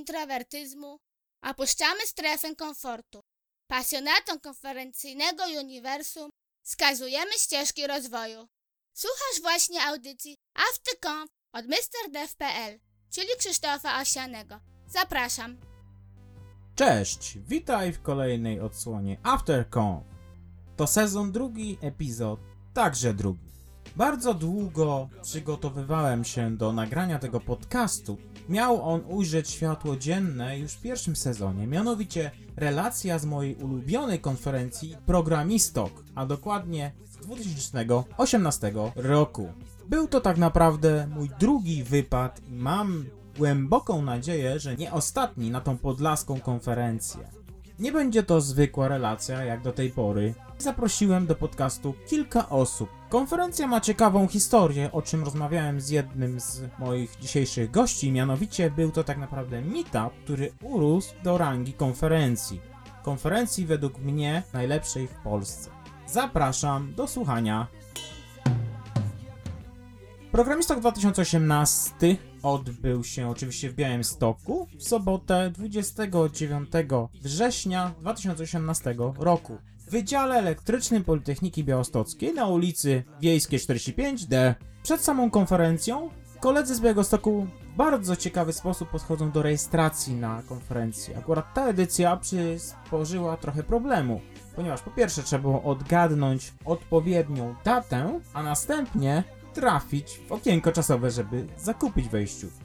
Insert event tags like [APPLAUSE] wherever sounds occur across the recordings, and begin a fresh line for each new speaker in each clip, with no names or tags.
introwertyzmu, opuszczamy strefę komfortu. Pasjonatom konferencyjnego uniwersum wskazujemy ścieżki rozwoju. Słuchasz właśnie audycji AfterConf od MrDev.pl, czyli Krzysztofa Osianego. Zapraszam.
Cześć, witaj w kolejnej odsłonie AfterConf. To sezon drugi, epizod także drugi. Bardzo długo przygotowywałem się do nagrania tego podcastu. Miał on ujrzeć światło dzienne już w pierwszym sezonie, mianowicie relacja z mojej ulubionej konferencji Programistok, a dokładnie z 2018 roku. Był to tak naprawdę mój drugi wypad i mam głęboką nadzieję, że nie ostatni na tą podlaską konferencję. Nie będzie to zwykła relacja jak do tej pory. Zaprosiłem do podcastu kilka osób. Konferencja ma ciekawą historię, o czym rozmawiałem z jednym z moich dzisiejszych gości, mianowicie był to tak naprawdę meetup, który urósł do rangi konferencji. Konferencji według mnie najlepszej w Polsce. Zapraszam do słuchania. Programistok 2018 odbył się oczywiście w Białymstoku w sobotę 29 września 2018 roku. Wydziale Elektrycznym Politechniki Białostockiej na ulicy Wiejskiej 45D. Przed samą konferencją koledzy z Białegostoku w bardzo ciekawy sposób podchodzą do rejestracji na konferencję. Akurat ta edycja przysporzyła trochę problemu, ponieważ po pierwsze trzeba było odgadnąć odpowiednią datę, a następnie trafić w okienko czasowe, żeby zakupić wejściówkę.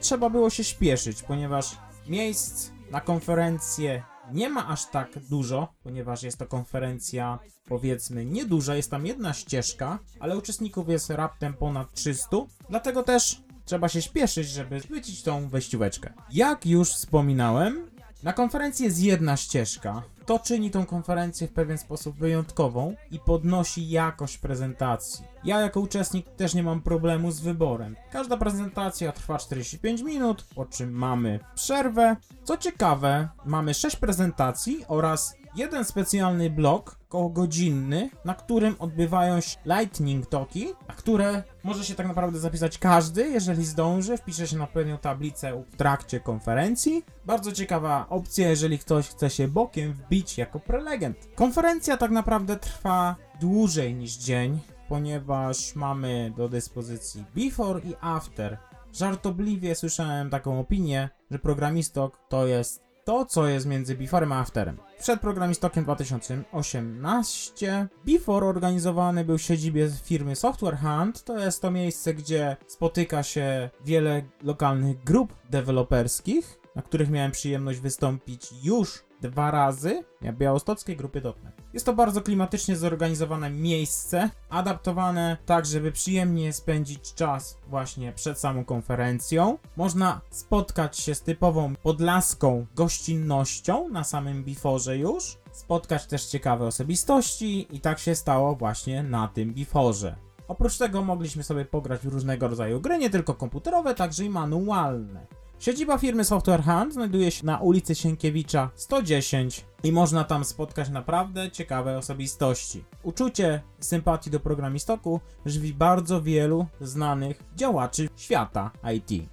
Trzeba było się śpieszyć, ponieważ miejsc na konferencję nie ma aż tak dużo, ponieważ jest to konferencja powiedzmy nieduża, jest tam jedna ścieżka, ale uczestników jest raptem ponad 300, dlatego też trzeba się śpieszyć, żeby zbycić tą wejścióweczkę. Jak już wspominałem, na konferencji jest jedna ścieżka. To czyni tą konferencję w pewien sposób wyjątkową i podnosi jakość prezentacji. Ja jako uczestnik też nie mam problemu z wyborem. Każda prezentacja trwa 45 minut, po czym mamy przerwę. Co ciekawe, mamy 6 prezentacji oraz jeden specjalny blok, koło godzinny, na którym odbywają się lightning talki, a które może się tak naprawdę zapisać każdy, jeżeli zdąży, wpisze się na pewną tablicę w trakcie konferencji. Bardzo ciekawa opcja, jeżeli ktoś chce się bokiem wbić jako prelegent. Konferencja tak naprawdę trwa dłużej niż dzień, ponieważ mamy do dyspozycji before i after. Żartobliwie słyszałem taką opinię, że programistok to jest to, co jest między beforem a afterem. Przed programistokiem 2018 Before organizowany był w siedzibie firmy Software Hunt. To jest to miejsce, gdzie spotyka się wiele lokalnych grup deweloperskich, na których miałem przyjemność wystąpić już dwa razy na białostockiej grupie .NET. Jest to bardzo klimatycznie zorganizowane miejsce, adaptowane tak, żeby przyjemnie spędzić czas właśnie przed samą konferencją. Można spotkać się z typową podlaską gościnnością na samym biforze już, spotkać też ciekawe osobistości i tak się stało właśnie na tym biforze. Oprócz tego mogliśmy sobie pograć w różnego rodzaju gry, nie tylko komputerowe, także i manualne. Siedziba firmy Software Hunt znajduje się na ulicy Sienkiewicza 110 i można tam spotkać naprawdę ciekawe osobistości. Uczucie sympatii do programistoku żywi bardzo wielu znanych działaczy świata IT.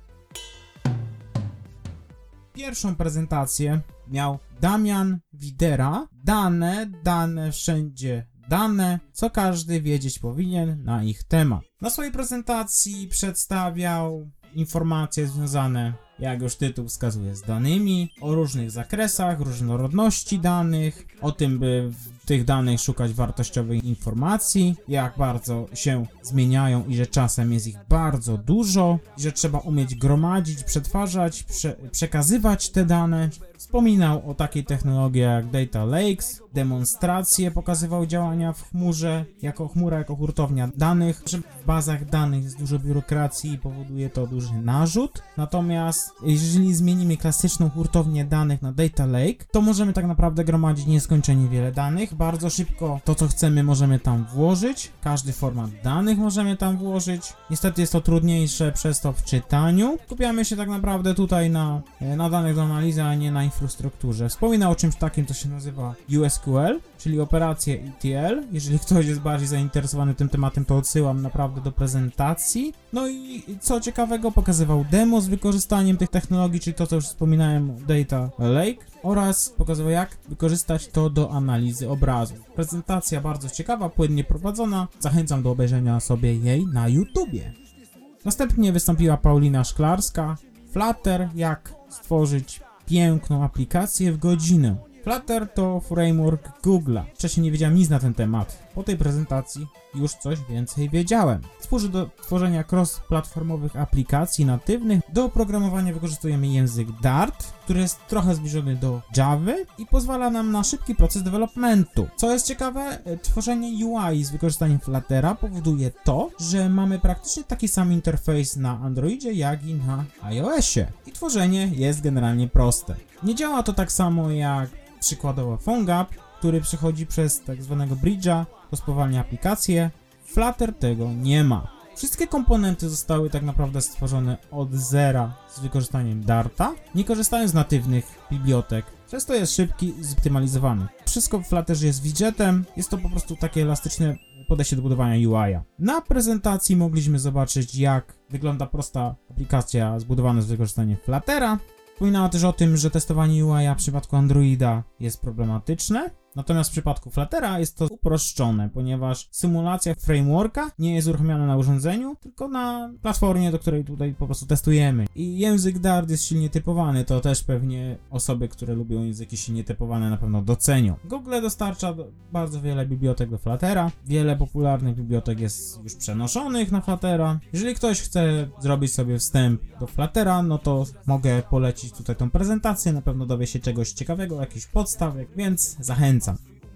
Pierwszą prezentację miał Damian Widera. Dane, dane wszędzie dane, co każdy wiedzieć powinien na ich temat. Na swojej prezentacji przedstawiał informacje związane jak już tytuł wskazuje, z danymi, o różnych zakresach, różnorodności danych, o tym, by tych danych szukać wartościowych informacji, jak bardzo się zmieniają i że czasem jest ich bardzo dużo, że trzeba umieć gromadzić, przetwarzać, prze przekazywać te dane. Wspominał o takiej technologii jak Data Lakes, demonstracje pokazywał działania w chmurze, jako chmura, jako hurtownia danych, w bazach danych jest dużo biurokracji i powoduje to duży narzut. Natomiast jeżeli zmienimy klasyczną hurtownię danych na Data Lake, to możemy tak naprawdę gromadzić nieskończenie wiele danych. Bardzo szybko to, co chcemy, możemy tam włożyć. Każdy format danych możemy tam włożyć. Niestety jest to trudniejsze przez to w czytaniu. Skupiamy się tak naprawdę tutaj na, na danych do analizy, a nie na infrastrukturze. Wspominał o czymś takim, co się nazywa USQL, czyli operacje ETL. Jeżeli ktoś jest bardziej zainteresowany tym tematem, to odsyłam naprawdę do prezentacji. No i co ciekawego, pokazywał demo z wykorzystaniem tych technologii, czyli to, co już wspominałem, Data Lake oraz pokazywał, jak wykorzystać to do analizy obrazu. Prezentacja bardzo ciekawa, płynnie prowadzona. Zachęcam do obejrzenia sobie jej na YouTubie. Następnie wystąpiła Paulina Szklarska. Flutter, jak stworzyć piękną aplikację w godzinę. Flutter to framework Google'a. Wcześniej nie wiedziałem nic na ten temat. Po tej prezentacji już coś więcej wiedziałem. Służy do tworzenia cross-platformowych aplikacji natywnych. Do oprogramowania wykorzystujemy język Dart, który jest trochę zbliżony do Java i pozwala nam na szybki proces developmentu. Co jest ciekawe, e, tworzenie UI z wykorzystaniem Fluttera powoduje to, że mamy praktycznie taki sam interfejs na Androidzie, jak i na iOSie. I tworzenie jest generalnie proste. Nie działa to tak samo jak przykładowo PhoneGap, który przechodzi przez tak zwanego bridge'a, to aplikację. Flutter tego nie ma. Wszystkie komponenty zostały tak naprawdę stworzone od zera z wykorzystaniem Darta, nie korzystając z natywnych bibliotek, przez to jest szybki zoptymalizowany. Wszystko w Flutterze jest widgetem, jest to po prostu takie elastyczne podejście do budowania UI-a. Na prezentacji mogliśmy zobaczyć jak wygląda prosta aplikacja zbudowana z wykorzystaniem Fluttera, Wspominała też o tym, że testowanie UI w przypadku Androida jest problematyczne, natomiast w przypadku Fluttera jest to uproszczone, ponieważ symulacja frameworka nie jest uruchamiana na urządzeniu, tylko na platformie, do której tutaj po prostu testujemy. I język Dart jest silnie typowany, to też pewnie osoby, które lubią języki silnie typowane na pewno docenią. Google dostarcza bardzo wiele bibliotek do Fluttera, wiele popularnych bibliotek jest już przenoszonych na Fluttera. Jeżeli ktoś chce zrobić sobie wstęp do Fluttera, no to mogę polecić tutaj tą prezentację, na pewno dowie się czegoś ciekawego, jakichś podstawek, więc zachęcam.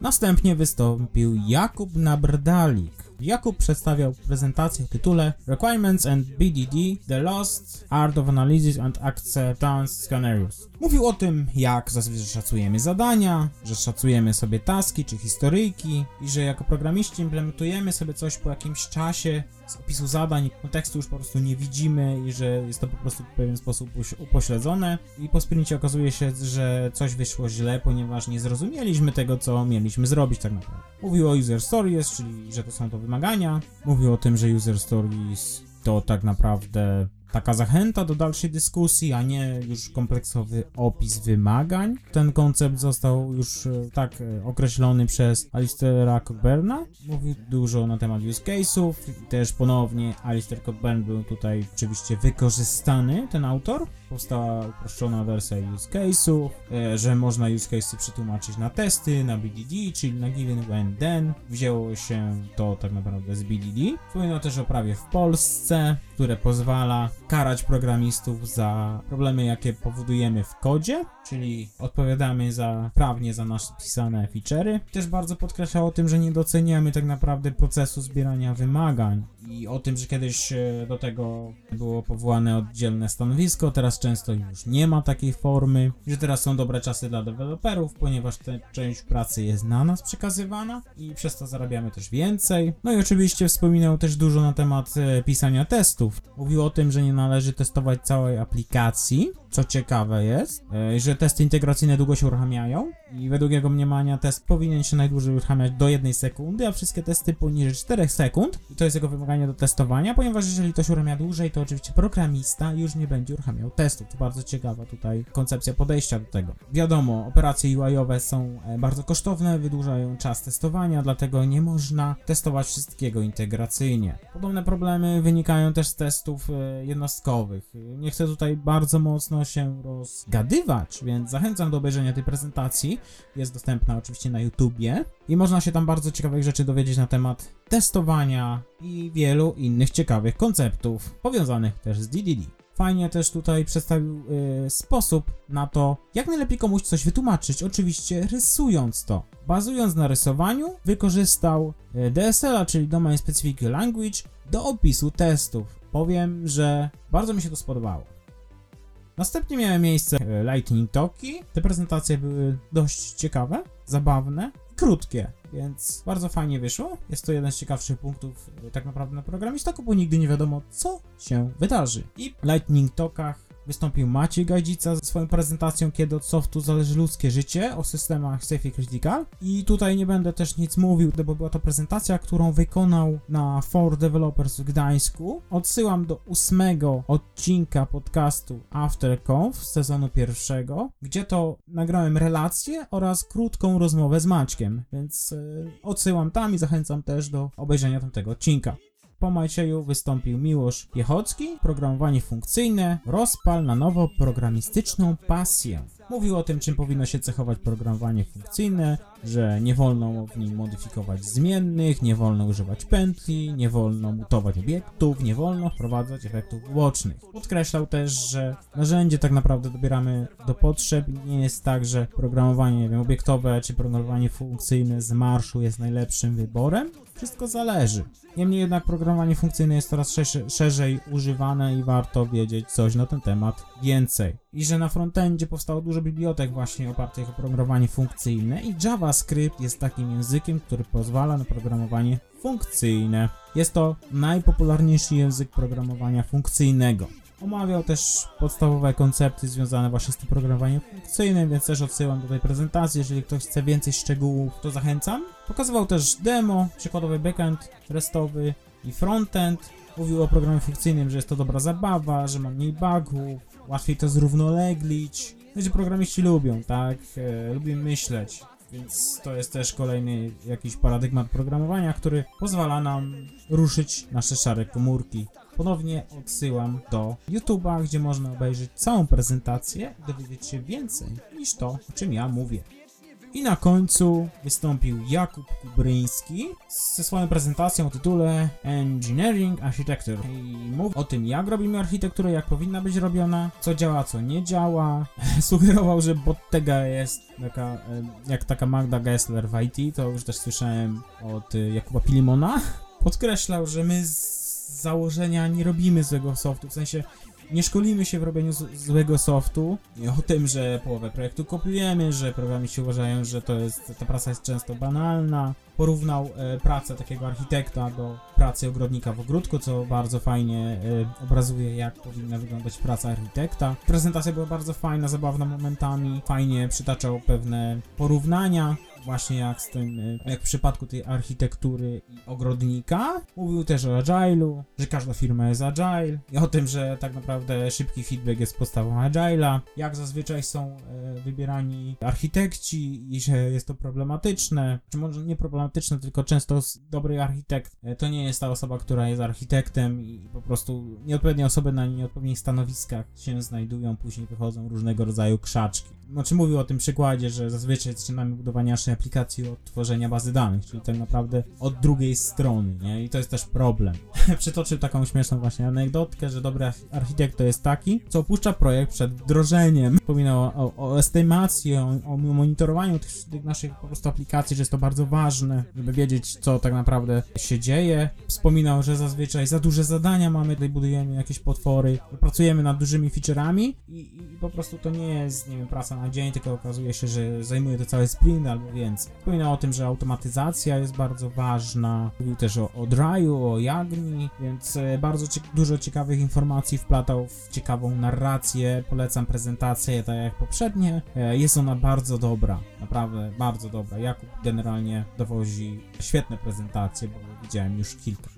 Następnie wystąpił Jakub Nabrdalik. Jakub przedstawiał prezentację w tytule Requirements and BDD The Lost Art of Analysis and Acceptance Scenarios. Mówił o tym, jak zazwyczaj szacujemy zadania, że szacujemy sobie taski czy historyjki i że jako programiści implementujemy sobie coś po jakimś czasie z opisu zadań, kontekstu już po prostu nie widzimy i że jest to po prostu w pewien sposób upośledzone i po sprincie okazuje się, że coś wyszło źle, ponieważ nie zrozumieliśmy tego, co mieliśmy zrobić tak naprawdę. Mówił o user stories, czyli że to są to wymagania. Mówił o tym, że user stories to tak naprawdę taka zachęta do dalszej dyskusji, a nie już kompleksowy opis wymagań. Ten koncept został już e, tak e, określony przez Alistera Cockburna. Mówił dużo na temat use case'ów też ponownie Alistair Cockburn był tutaj oczywiście wykorzystany, ten autor. Powstała uproszczona wersja use case'ów, e, że można use case'y przetłumaczyć na testy, na BDD, czyli na given, when, then. Wzięło się to tak naprawdę z BDD. Wspominał też o prawie w Polsce, które pozwala karać programistów za problemy, jakie powodujemy w kodzie, czyli odpowiadamy za prawnie za nasze pisane feature'y. Też bardzo podkreślał o tym, że nie doceniamy tak naprawdę procesu zbierania wymagań i o tym, że kiedyś e, do tego było powołane oddzielne stanowisko, teraz często już nie ma takiej formy, że teraz są dobre czasy dla deweloperów, ponieważ ta część pracy jest na nas przekazywana i przez to zarabiamy też więcej. No i oczywiście wspominał też dużo na temat e, pisania testów. Mówił o tym, że nie należy testować całej aplikacji, co ciekawe jest, e, że testy integracyjne długo się uruchamiają i według jego mniemania test powinien się najdłużej uruchamiać do 1 sekundy, a wszystkie testy poniżej 4 sekund. I to jest jego wymaganie do testowania, ponieważ jeżeli to się uruchamia dłużej, to oczywiście programista już nie będzie uruchamiał testów. To bardzo ciekawa tutaj koncepcja podejścia do tego. Wiadomo, operacje UI-owe są e, bardzo kosztowne, wydłużają czas testowania, dlatego nie można testować wszystkiego integracyjnie. Podobne problemy wynikają też z testów e, jednostkowych. Nie chcę tutaj bardzo mocno się rozgadywać, więc zachęcam do obejrzenia tej prezentacji. Jest dostępna oczywiście na YouTubie i można się tam bardzo ciekawych rzeczy dowiedzieć na temat testowania i wielu innych ciekawych konceptów powiązanych też z DDD. Fajnie też tutaj przedstawił y, sposób na to, jak najlepiej komuś coś wytłumaczyć, oczywiście rysując to. Bazując na rysowaniu, wykorzystał y, DSL-a, czyli Domain Specific Language, do opisu testów. Powiem, że bardzo mi się to spodobało. Następnie miały miejsce e, Lightning Talki. Te prezentacje były dość ciekawe, zabawne, krótkie, więc bardzo fajnie wyszło. Jest to jeden z ciekawszych punktów e, tak naprawdę na programistoku, bo nigdy nie wiadomo, co się wydarzy. I w Lightning Talkach wystąpił Maciej Gajdzica ze swoją prezentacją Kiedy od softu zależy ludzkie życie o systemach Safe Critical. I tutaj nie będę też nic mówił, bo była to prezentacja, którą wykonał na For Developers w Gdańsku. Odsyłam do ósmego odcinka podcastu AfterConf z sezonu pierwszego, gdzie to nagrałem relację oraz krótką rozmowę z Maćkiem, więc yy, odsyłam tam i zachęcam też do obejrzenia tamtego odcinka. Po Macieju wystąpił Miłosz Piechocki, programowanie funkcyjne, rozpal na nowo programistyczną pasję. Mówił o tym, czym powinno się cechować programowanie funkcyjne, że nie wolno w nim modyfikować zmiennych, nie wolno używać pętli, nie wolno mutować obiektów, nie wolno wprowadzać efektów ubocznych. Podkreślał też, że narzędzie tak naprawdę dobieramy do potrzeb i nie jest tak, że programowanie nie wiem, obiektowe czy programowanie funkcyjne z marszu jest najlepszym wyborem. Wszystko zależy. Niemniej jednak programowanie funkcyjne jest coraz szerzej, szerzej używane i warto wiedzieć coś na ten temat więcej. I że na frontendzie powstało dużo bibliotek właśnie opartych o programowanie funkcyjne i JavaScript jest takim językiem, który pozwala na programowanie funkcyjne. Jest to najpopularniejszy język programowania funkcyjnego. Omawiał też podstawowe koncepty związane właśnie z tym programowaniem funkcyjnym, więc też odsyłam do tej prezentacji. Jeżeli ktoś chce więcej szczegółów, to zachęcam. Pokazywał też demo, przykładowy backend restowy i frontend. Mówił o programie funkcyjnym, że jest to dobra zabawa, że ma mniej bugów, łatwiej to zrównoleglić. Wiecie, programiści lubią, tak? E, lubimy myśleć. Więc to jest też kolejny jakiś paradygmat programowania, który pozwala nam ruszyć nasze szare komórki. Ponownie odsyłam do YouTube'a, gdzie można obejrzeć całą prezentację dowiedzieć się więcej niż to, o czym ja mówię. I na końcu wystąpił Jakub Kubryński ze swoją prezentacją o tytule Engineering Architecture i mówił o tym, jak robimy architekturę, jak powinna być robiona, co działa, co nie działa. [LAUGHS] Sugerował, że Bottega jest taka, e, jak taka Magda Gessler w IT, to już też słyszałem od e, Jakuba Pilimona. [LAUGHS] Podkreślał, że my z założenia nie robimy złego softu, w sensie nie szkolimy się w robieniu złego softu o tym, że połowę projektu kopiujemy, że programiści uważają, że to jest, ta praca jest często banalna. Porównał e, pracę takiego architekta do pracy ogrodnika w ogródku, co bardzo fajnie e, obrazuje, jak powinna wyglądać praca architekta. Prezentacja była bardzo fajna, zabawna momentami, fajnie przytaczał pewne porównania, właśnie jak z tym, y, jak w przypadku tej architektury i ogrodnika. Mówił też o Agile'u, że każda firma jest Agile i o tym, że tak naprawdę szybki feedback jest podstawą Agile'a, jak zazwyczaj są e, wybierani architekci i że jest to problematyczne, czy może nie problematyczne, tylko często dobry architekt e, to nie jest ta osoba, która jest architektem i po prostu nieodpowiednie osoby na nieodpowiednich stanowiskach się znajdują, później wychodzą różnego rodzaju krzaczki. Znaczy mówił o tym przykładzie, że zazwyczaj zaczynamy budowanie naszej aplikacji od tworzenia bazy danych, czyli tak naprawdę od drugiej strony, nie? I to jest też problem. [LAUGHS] Przytoczył taką śmieszną właśnie anegdotkę, że dobry arch- architekt to jest taki, co opuszcza projekt przed wdrożeniem. Wspominał o, o estymacji, o, o monitorowaniu tych, tych naszych po prostu aplikacji, że jest to bardzo ważne, żeby wiedzieć, co tak naprawdę się dzieje. Wspominał, że zazwyczaj za duże zadania mamy, tutaj budujemy jakieś potwory, pracujemy nad dużymi featureami i, i po prostu to nie jest, nie wiem, praca na dzień, tylko okazuje się, że zajmuje to cały sprint albo więcej. Wspominał o tym, że automatyzacja jest bardzo ważna. Mówił też o, o Dry'u, o Jagni, więc e, bardzo cie dużo ciekawych informacji wplatał w ciekawą narrację. Polecam prezentację, tak jak poprzednie. E, jest ona bardzo dobra, naprawdę bardzo dobra. Jakub generalnie dowozi świetne prezentacje, bo widziałem już kilka.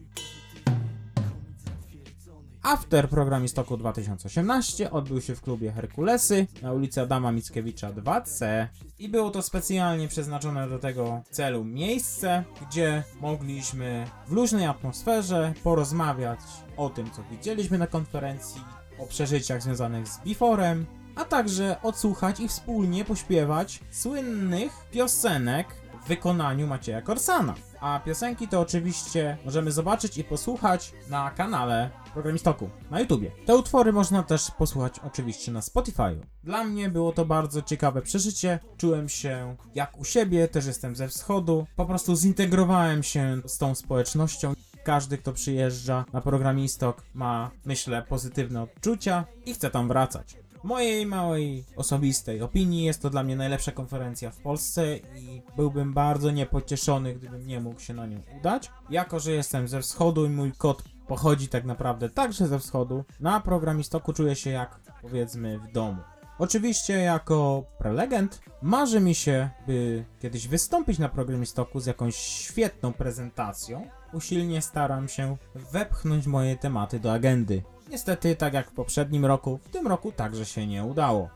After Programistoku 2018 odbył się w klubie Herkulesy na ulicy Adama Mickiewicza 2C i było to specjalnie przeznaczone do tego celu miejsce, gdzie mogliśmy w luźnej atmosferze porozmawiać o tym, co widzieliśmy na konferencji, o przeżyciach związanych z Biforem, a także odsłuchać i wspólnie pośpiewać słynnych piosenek w wykonaniu Macieja Korsana. A piosenki to oczywiście możemy zobaczyć i posłuchać na kanale Programistoku na YouTubie. Te utwory można też posłuchać oczywiście na Spotify'u. Dla mnie było to bardzo ciekawe przeżycie. Czułem się jak u siebie, też jestem ze wschodu. Po prostu zintegrowałem się z tą społecznością. Każdy, kto przyjeżdża na Programistok ma, myślę, pozytywne odczucia i chce tam wracać. Mojej małej osobistej opinii jest to dla mnie najlepsza konferencja w Polsce i byłbym bardzo niepocieszony, gdybym nie mógł się na nią udać. Jako, że jestem ze wschodu i mój kod pochodzi tak naprawdę także ze wschodu, na programistoku czuję się jak, powiedzmy, w domu. Oczywiście jako prelegent marzy mi się, by kiedyś wystąpić na programistoku z jakąś świetną prezentacją. Usilnie staram się wepchnąć moje tematy do agendy. Niestety, tak jak w poprzednim roku, w tym roku także się nie udało.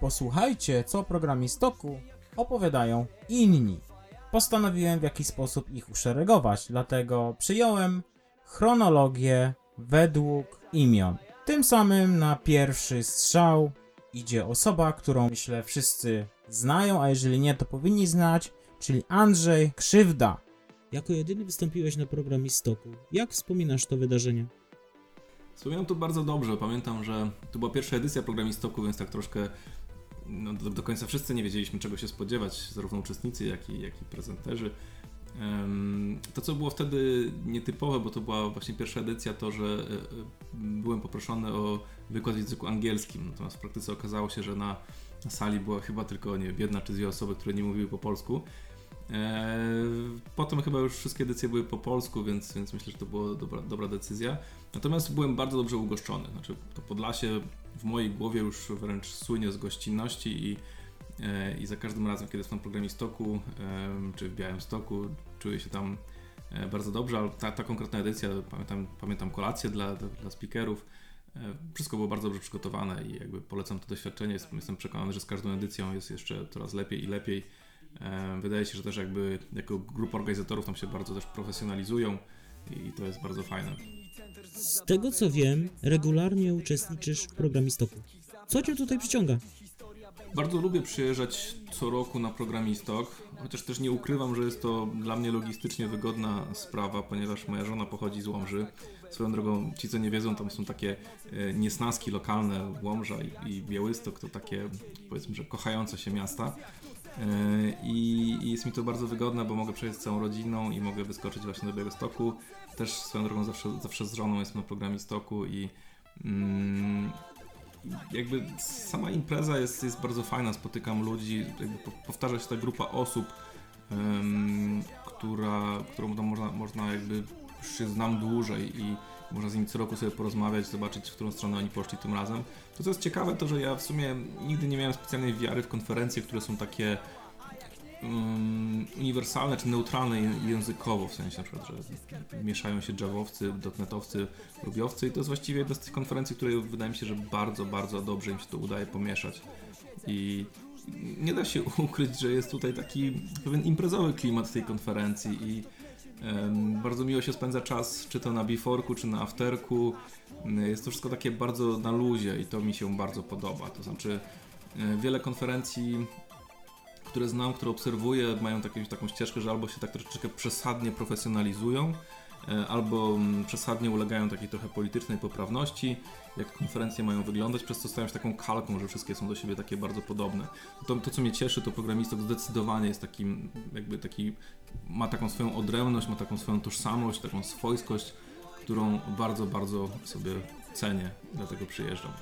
Posłuchajcie, co o programistoku opowiadają inni. Postanowiłem w jakiś sposób ich uszeregować, dlatego przyjąłem chronologię według imion. Tym samym na pierwszy strzał idzie osoba, którą myślę wszyscy znają, a jeżeli nie, to powinni znać, czyli Andrzej Krzywda.
Jako jedyny wystąpiłeś na programistoku. Jak wspominasz to wydarzenie?
Wspominam to bardzo dobrze. Pamiętam, że to była pierwsza edycja programistoku, więc tak troszkę no, do, do końca wszyscy nie wiedzieliśmy czego się spodziewać, zarówno uczestnicy, jak i, jak i prezenterzy. To, co było wtedy nietypowe, bo to była właśnie pierwsza edycja, to, że e, e, byłem poproszony o wykład w języku angielskim. Natomiast w praktyce okazało się, że na, na sali była chyba tylko nie wiem, jedna czy dwie osoby, które nie mówiły po polsku. E, Potem chyba już wszystkie edycje były po polsku, więc, więc myślę, że to była dobra, dobra decyzja. Natomiast byłem bardzo dobrze ugoszczony. Znaczy, to Podlasie w mojej głowie już wręcz słynie z gościnności i, e, i za każdym razem, kiedy jestem na programistoku em, czy w Białymstoku, czuję się tam e, bardzo dobrze, ale ta, ta konkretna edycja, pamiętam, pamiętam kolację dla, dla, speakerów, wszystko było bardzo dobrze przygotowane i jakby polecam to doświadczenie. Jestem przekonany, że z każdą edycją jest jeszcze coraz lepiej i lepiej. E, Wydaje się, że też jakby jako grupa organizatorów tam się bardzo też profesjonalizują i to jest bardzo fajne.
Z tego co wiem, regularnie uczestniczysz w programistoku. Co cię tutaj przyciąga?
Bardzo lubię przyjeżdżać co roku na programistok, chociaż też nie ukrywam, że jest to dla mnie logistycznie wygodna sprawa, ponieważ moja żona pochodzi z Łomży. Swoją drogą, ci co nie wiedzą, tam są takie e, niesnaski lokalne, Łomża i, i Białystok to takie powiedzmy, że kochające się miasta. E, I, I jest mi to bardzo wygodne, bo mogę przejść z całą rodziną i mogę wyskoczyć właśnie do Białegostoku. Też swoją drogą zawsze, zawsze z żoną jestem na programistoku i mm, jakby sama impreza jest, jest bardzo fajna, spotykam ludzi, powtarza się ta grupa osób, em, która, którą można, można jakby już się znam dłużej i można z nimi co roku sobie porozmawiać, zobaczyć, w którą stronę oni poszli tym razem. To, co jest ciekawe, to, że ja w sumie nigdy nie miałem specjalnej wiary w konferencje, które są takie um, uniwersalne czy neutralne językowo, w sensie na przykład, że mieszają się javowcy, dotnetowcy, rubiowcy i to jest właściwie jedna z tych konferencji, które wydaje mi się, że bardzo, bardzo dobrze im się to udaje pomieszać. I nie da się [LAUGHS] ukryć, że jest tutaj taki pewien imprezowy klimat tej konferencji i bardzo miło się spędza czas, czy to na before'ku, czy na afterku. Jest to wszystko takie bardzo na luzie i to mi się bardzo podoba. To znaczy wiele konferencji które znam, które obserwuję, mają takie, taką ścieżkę, że albo się tak troszeczkę przesadnie profesjonalizują, e, albo mm, przesadnie ulegają takiej trochę politycznej poprawności, jak konferencje mają wyglądać, przez co stają się taką kalką, że wszystkie są do siebie takie bardzo podobne. To, to co mnie cieszy, to programistok zdecydowanie jest takim, jakby taki, ma taką swoją odrębność, ma taką swoją tożsamość, taką swojskość, którą bardzo, bardzo sobie cenię, dlatego przyjeżdżam.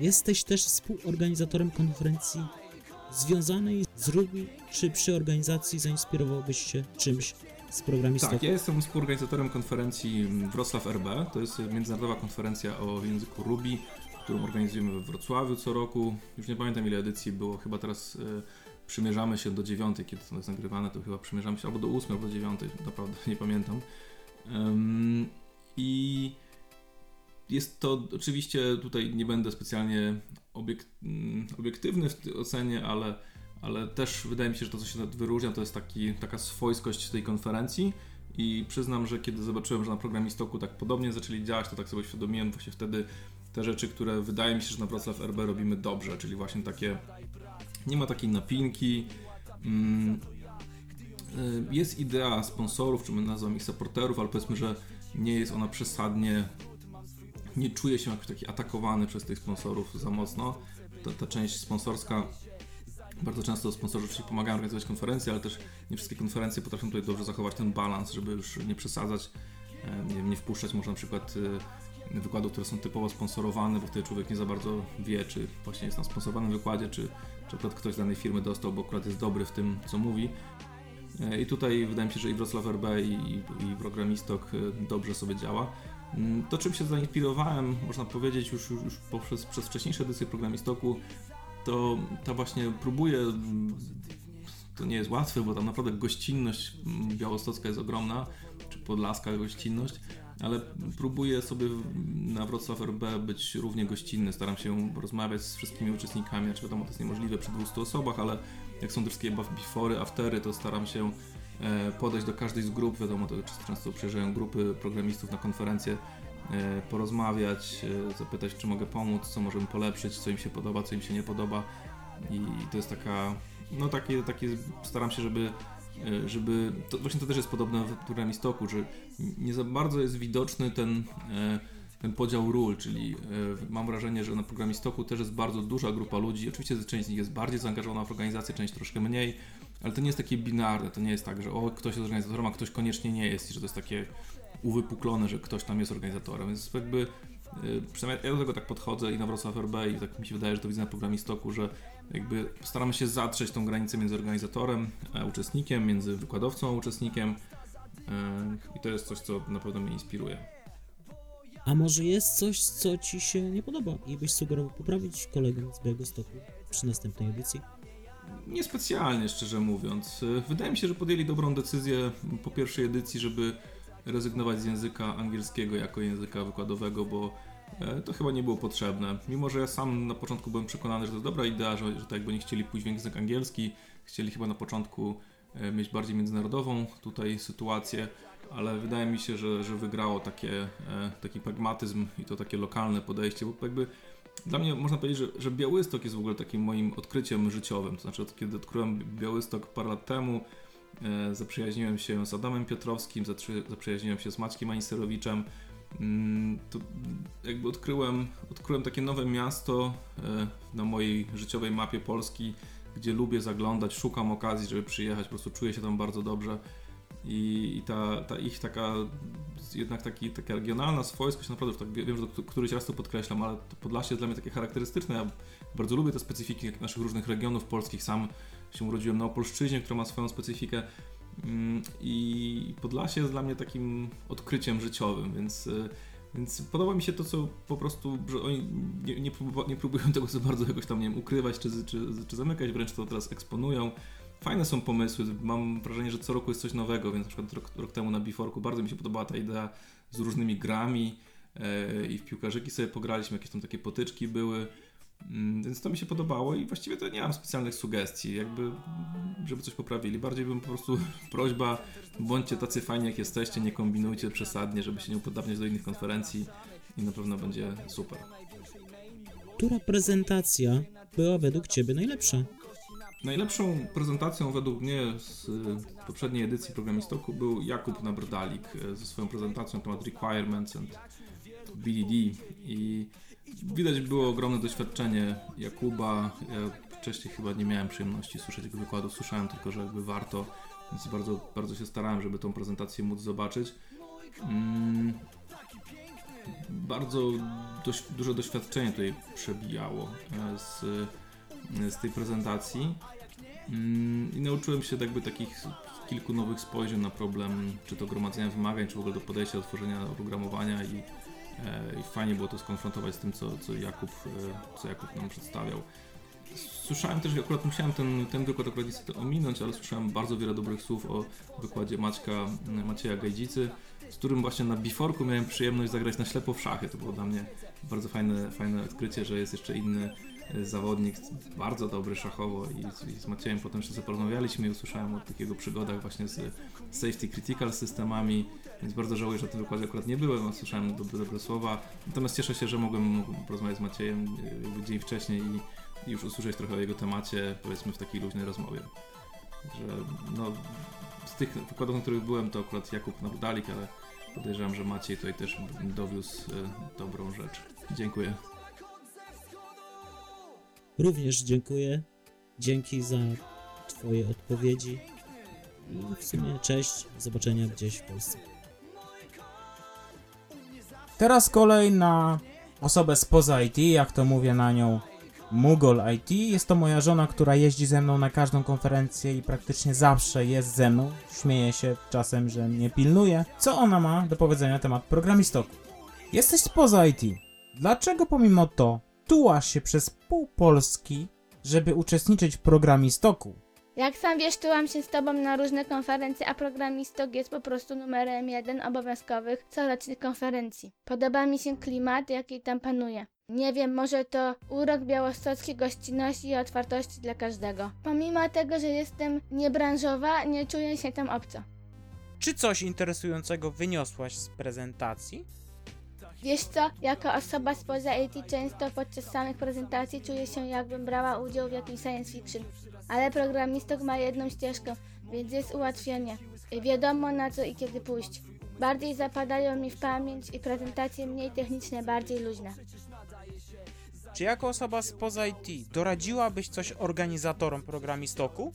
Jesteś też współorganizatorem konferencji związanej z Ruby, czy przy organizacji zainspirowałbyś się czymś z programistoku?
Tak, ja jestem współorganizatorem konferencji Wrocław RB. To jest międzynarodowa konferencja o języku Ruby, którą organizujemy we Wrocławiu co roku. Już nie pamiętam ile edycji było, chyba teraz e, przymierzamy się do dziewiątej, kiedy to jest nagrywane, to chyba przymierzamy się albo do ósmej, albo do dziewiątej, naprawdę [LAUGHS] nie pamiętam. I jest to oczywiście, tutaj nie będę specjalnie mm, obiektywny w ocenie, ale, ale też wydaje mi się, że to, co się wyróżnia, to jest taki, taka swojskość tej konferencji. I przyznam, że kiedy zobaczyłem, że na programistoku tak podobnie zaczęli działać, to tak sobie uświadomiłem właśnie wtedy te rzeczy, które wydaje mi się, że na Wrocław RB robimy dobrze, czyli właśnie takie, nie ma takiej napinki, mm, y, jest idea sponsorów, czy my nazywamy ich supporterów, ale powiedzmy, że nie jest ona przesadnie, nie czuję się jakoś taki atakowany przez tych sponsorów za mocno. Ta, ta część sponsorska, bardzo często sponsorzy oczywiście pomagają organizować konferencje, ale też nie wszystkie konferencje potrafią tutaj dobrze zachować ten balans, żeby już nie przesadzać, nie, nie wpuszczać może na przykład y, wykładów, które są typowo sponsorowane, bo wtedy człowiek nie za bardzo wie, czy właśnie jest na sponsorowanym wykładzie, czy, czy akurat ktoś z danej firmy dostał, bo akurat jest dobry w tym, co mówi. E, I tutaj wydaje mi się, że i Wrocław RB i, i, Programistok e, dobrze sobie działa. Mm, To, czym się zainspirowałem, można powiedzieć, już, już już poprzez przez wcześniejsze edycje Programistoku, to, to właśnie próbuję. To nie jest łatwe, bo tam naprawdę gościnność białostocka jest ogromna, czy podlaska gościnność, ale próbuję sobie na Wrocław RB być równie gościnny. Staram się rozmawiać z wszystkimi uczestnikami, znaczy wiadomo, to jest niemożliwe przy 200 osobach, ale jak są te wszystkie befory, aftery, to staram się e, podejść do każdej z grup. Wiadomo, to często przyjeżdżają grupy programistów na konferencję, porozmawiać, e, zapytać, czy mogę pomóc, co możemy polepszyć, co im się podoba, co im się nie podoba. I to jest taka, no takie, takie staram się, żeby, e, żeby, to właśnie to też jest podobne w programistoku, że nie za bardzo jest widoczny ten, ten podział ról, czyli mam wrażenie, że na programistoku też jest bardzo duża grupa ludzi. Oczywiście część z nich jest bardziej zaangażowana w organizację, część troszkę mniej, ale to nie jest takie binarne, to nie jest tak, że o, ktoś jest organizatorem, a ktoś koniecznie nie jest i że to jest takie uwypuklone, że ktoś tam jest organizatorem. Więc jakby y, przynajmniej ja do tego tak podchodzę i na Wrocław RB i tak mi się wydaje, że to widzę na programistoku, że jakby staramy się zatrzeć tą granicę między organizatorem a uczestnikiem, między wykładowcą a uczestnikiem y, i to jest coś, co na pewno mnie inspiruje.
A może jest coś, co ci się nie podoba i byś sugerował poprawić kolegom z Białegostoku przy następnej edycji?
Niespecjalnie, szczerze mówiąc. Y, Wydaje mi się, że podjęli dobrą decyzję po pierwszej edycji, żeby rezygnować z języka angielskiego jako języka wykładowego, bo e, to chyba nie było potrzebne. Mimo, że ja sam na początku byłem przekonany, że to dobra idea, że, że tak jakby nie chcieli pójść w język angielski, chcieli chyba na początku e, mieć bardziej międzynarodową tutaj sytuację, ale wydaje mi się, że, że wygrało takie, e, taki pragmatyzm i to takie lokalne podejście, bo jakby dla mnie można powiedzieć, że, że Białystok jest w ogóle takim moim odkryciem życiowym. To znaczy, od kiedy odkryłem Białystok parę lat temu, zaprzyjaźniłem się z Adamem Piotrowskim, zaprzyjaźniłem się z Maćkiem Aniserowiczem. Mm, to jakby odkryłem, odkryłem takie nowe miasto e, na mojej życiowej mapie Polski, gdzie lubię zaglądać, szukam okazji, żeby przyjechać, po prostu czuję się tam bardzo dobrze. I, i ta, ta ich taka, jednak taki, taka regionalna swojskość, naprawdę tak, wiem, że to któryś raz to podkreślam, ale to Podlasie jest dla mnie takie charakterystyczne. Ja bardzo lubię te specyfiki naszych różnych regionów polskich. Sam się urodziłem na Opolszczyźnie, która ma swoją specyfikę. Mm, I Podlasie jest dla mnie takim odkryciem życiowym, więc, y, więc podoba mi się to, co po prostu, że oni nie, nie, próbu- nie próbują tego za bardzo jakoś tam, nie wiem, ukrywać czy, czy, czy zamykać, wręcz to teraz eksponują. Fajne są pomysły, mam wrażenie, że co roku jest coś nowego, więc na przykład rok, rok temu na Biforku bardzo mi się podobała ta idea z różnymi grami e, i w piłkarzyki sobie pograliśmy, jakieś tam takie potyczki były, więc to mi się podobało i właściwie to nie mam specjalnych sugestii, jakby, żeby coś poprawili. Bardziej bym po prostu [LAUGHS] prośba, bądźcie tacy fajni jak jesteście, nie kombinujcie przesadnie, żeby się nie upodabniać do innych konferencji i na pewno będzie super.
Która prezentacja była według ciebie najlepsza?
Najlepszą prezentacją według mnie z y, poprzedniej edycji Programistoku był Jakub Nabrdalik y, ze swoją prezentacją na temat Requirements and BDD i widać było ogromne doświadczenie Jakuba. Ja wcześniej chyba nie miałem przyjemności słyszeć jego wykładów, słyszałem tylko, że jakby warto, więc bardzo, bardzo się starałem, żeby tą prezentację móc zobaczyć. Mm, bardzo dość, duże doświadczenie tutaj przebijało e, z, z tej prezentacji. Mm, I nauczyłem się jakby takich kilku nowych spojrzeń na problem, czy to gromadzenia wymagań, czy w ogóle do podejścia do tworzenia oprogramowania i, e, i fajnie było to skonfrontować z tym, co, co, Jakub, e, co Jakub nam przedstawiał. Słyszałem też, akurat musiałem ten, ten wykład akurat niestety ominąć, ale słyszałem bardzo wiele dobrych słów o wykładzie Maćka, Macieja Gajdzicy, z którym właśnie na Biforku miałem przyjemność zagrać na ślepo w szachy. To było dla mnie bardzo fajne, fajne odkrycie, że jest jeszcze inny e, zawodnik, bardzo dobry szachowo i, z- i z Maciejem potem jeszcze sobie porozmawialiśmy i usłyszałem o takiego przygodach właśnie z safety critical systemami, więc bardzo żałuję, że na tym wykładzie akurat nie byłem, słyszałem dobre, dobre słowa. Natomiast cieszę się, że mogłem porozmawiać z Maciejem e, dzień wcześniej i, już usłyszeć trochę o jego temacie, powiedzmy w takiej luźnej rozmowie. Że no, z tych wykładów, na których byłem, to akurat Jakub Nabdalik, ale podejrzewam, że Maciej tutaj też dowiózł e, dobrą rzecz. Dziękuję.
Również dziękuję. Dzięki za Twoje odpowiedzi. I w sumie cześć, do zobaczenia gdzieś w Polsce.
Teraz kolej na osobę spoza IT, jak to mówię na nią Mugol IT. Jest to moja żona, która jeździ ze mną na każdą konferencję i praktycznie zawsze jest ze mną. Śmieje się czasem, że mnie pilnuje. Co ona ma do powiedzenia na temat programistoku? Jesteś spoza IT. Dlaczego pomimo to tułasz się przez pół Polski, żeby uczestniczyć w programistoku?
Jak sam wiesz, czułam się z tobą na różne konferencje, a programistok jest po prostu numerem jeden obowiązkowych corocznych konferencji. Podoba mi się klimat, jaki tam panuje. Nie wiem, może to urok białostockiej gościnności i otwartości dla każdego. Pomimo tego, że jestem niebranżowa, nie czuję się tam obco.
Czy coś interesującego wyniosłaś z prezentacji?
Wiesz co, jako osoba spoza IT często podczas samych prezentacji czuję się jakbym brała udział w jakimś science fiction. Ale programistok ma jedną ścieżkę, więc jest ułatwienie. I wiadomo na co i kiedy pójść. Bardziej zapadają mi w pamięć i prezentacje mniej techniczne, bardziej luźne.
Czy jako osoba spoza IT doradziłabyś coś organizatorom programistoku?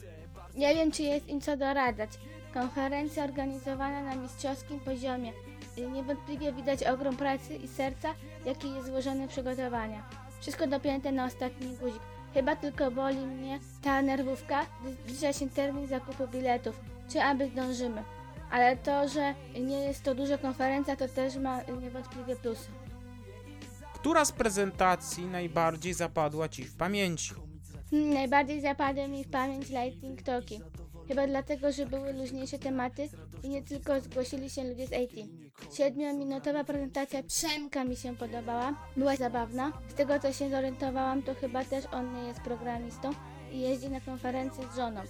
Nie wiem, czy jest im co doradzać. Konferencja organizowana na mistrzowskim poziomie. Y, Niewątpliwie widać ogrom pracy i serca, jaki jest złożony w przygotowania. Wszystko dopięte na ostatni guzik. Chyba tylko boli mnie ta nerwówka, gdy zbliża się termin zakupu biletów, czy aby zdążymy. Ale to, że nie jest to duża konferencja, to też ma niewątpliwie plusy.
Która z prezentacji najbardziej zapadła Ci w pamięci?
Hmm, najbardziej zapadły mi w pamięć Lightning Talki. Chyba dlatego, że były luźniejsze tematy i nie tylko zgłosili się ludzie z IT. Siedmiominutowa prezentacja Przemka mi się podobała, była zabawna. Z tego co się zorientowałam, to chyba też on nie jest programistą i jeździ na konferencje z żoną.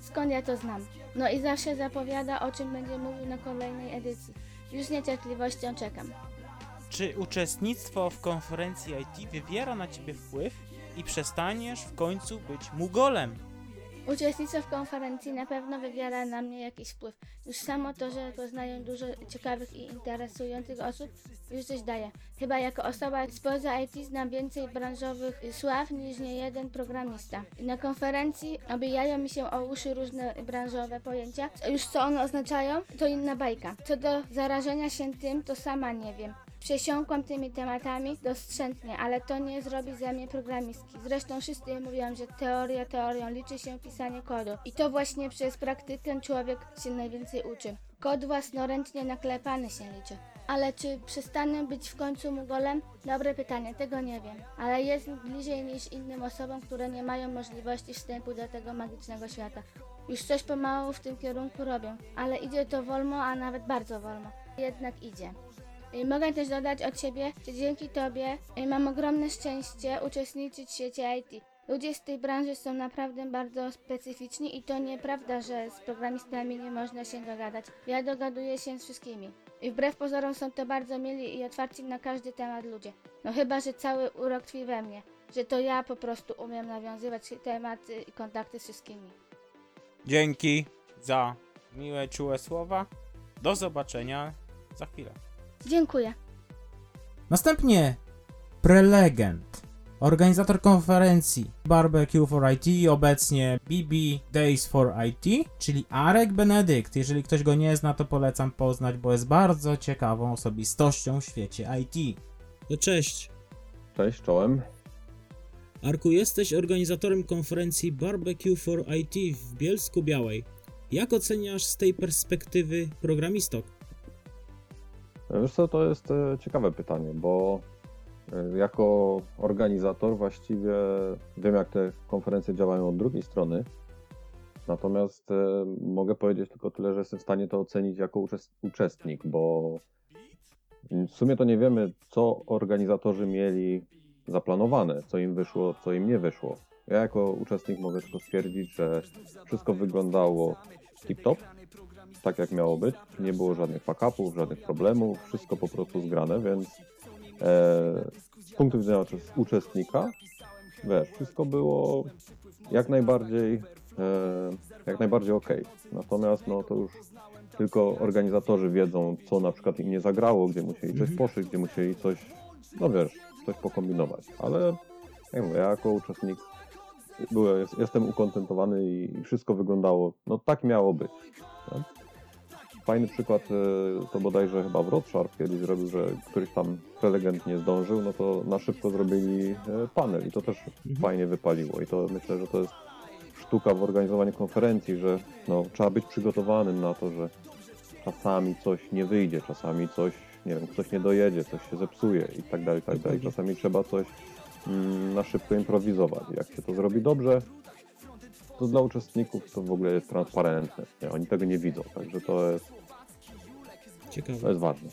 Skąd ja to znam? No i zawsze zapowiada, o czym będzie mówił na kolejnej edycji. Już z niecierpliwością czekam.
Czy uczestnictwo w konferencji IT wywiera na Ciebie wpływ i przestaniesz w końcu być mugolem?
Uczestnictwo w konferencji na pewno wywiera na mnie jakiś wpływ. Już samo to, że poznaję dużo ciekawych i interesujących osób, już coś daje. Chyba jako osoba spoza IT znam więcej branżowych sław niż niejeden programista. Na konferencji obijają mi się o uszy różne branżowe pojęcia. Już co one oznaczają, to inna bajka. Co do zarażenia się tym, to sama nie wiem. Przesiąkłam tymi tematami doszczętnie, ale to nie zrobi ze mnie programistki. Zresztą wszyscy mówią, że teoria teorią liczy się pisanie kodu. I to właśnie przez praktykę człowiek się najwięcej uczy. Kod własnoręcznie naklepany się liczy. Ale czy przestanę być w końcu mugolem? Dobre pytanie, tego nie wiem. Ale jest bliżej niż innym osobom, które nie mają możliwości wstępu do tego magicznego świata. Już coś pomału w tym kierunku robią, ale idzie to wolno, a nawet bardzo wolno. Jednak idzie. I Mogę też dodać od siebie, że dzięki Tobie y, mam ogromne szczęście uczestniczyć w świecie IT. Ludzie z tej branży są naprawdę bardzo specyficzni i to nieprawda, że z programistami nie można się dogadać. Ja dogaduję się z wszystkimi. I wbrew pozorom są to bardzo mieli i otwarci na każdy temat ludzie. No chyba, że cały urok tkwi we mnie, że to ja po prostu umiem nawiązywać tematy i kontakty z wszystkimi.
Dzięki za miłe, czułe słowa. Do zobaczenia za chwilę.
Dziękuję.
Następnie prelegent, organizator konferencji Barbecue for IT, obecnie BB Days for IT, czyli Arek Benedykt. Jeżeli ktoś go nie zna, to polecam poznać, bo jest bardzo ciekawą osobistością w świecie IT.
To cześć.
Cześć, czołem.
Arku, jesteś organizatorem konferencji Barbecue for IT w Bielsku Białej. Jak oceniasz z tej perspektywy programistok?
Wiesz co, to jest e, ciekawe pytanie, bo e, jako organizator właściwie wiem, jak te konferencje działają od drugiej strony. Natomiast e, mogę powiedzieć tylko tyle, że jestem w stanie to ocenić jako uczes- uczestnik, bo w sumie to nie wiemy, co organizatorzy mieli zaplanowane, co im wyszło, co im nie wyszło. Ja jako uczestnik mogę tylko stwierdzić, że wszystko wyglądało tip-top, tak jak miało być. Nie było żadnych fuck-upów, żadnych problemów, wszystko po prostu zgrane, więc e, z punktu widzenia uczes- uczestnika, wiesz, wszystko było jak najbardziej, e, jak najbardziej ok. Natomiast no to już tylko organizatorzy wiedzą, co na przykład im nie zagrało, gdzie musieli coś poszyć, gdzie musieli coś, no wiesz, coś pokombinować. Ale jak mówię, ja jako uczestnik byłem, jest, jestem ukontentowany i wszystko wyglądało, no tak miało być. Fajny przykład, e, to bodajże chyba w Rothschild kiedyś zrobił, że któryś tam prelegent nie zdążył, no to na szybko zrobili e, panel i to też
Mhm.
fajnie wypaliło i to myślę, że to jest sztuka w organizowaniu konferencji, że no, trzeba być przygotowanym na to, że czasami coś nie wyjdzie, czasami coś, nie wiem, ktoś nie dojedzie, coś się zepsuje i tak dalej, i tak dalej. Czasami trzeba coś mm, na szybko improwizować. Jak się to zrobi dobrze, to dla uczestników to w ogóle jest transparentne. Nie? Oni tego nie widzą, także to jest, to
Ciekawe.
jest ważne.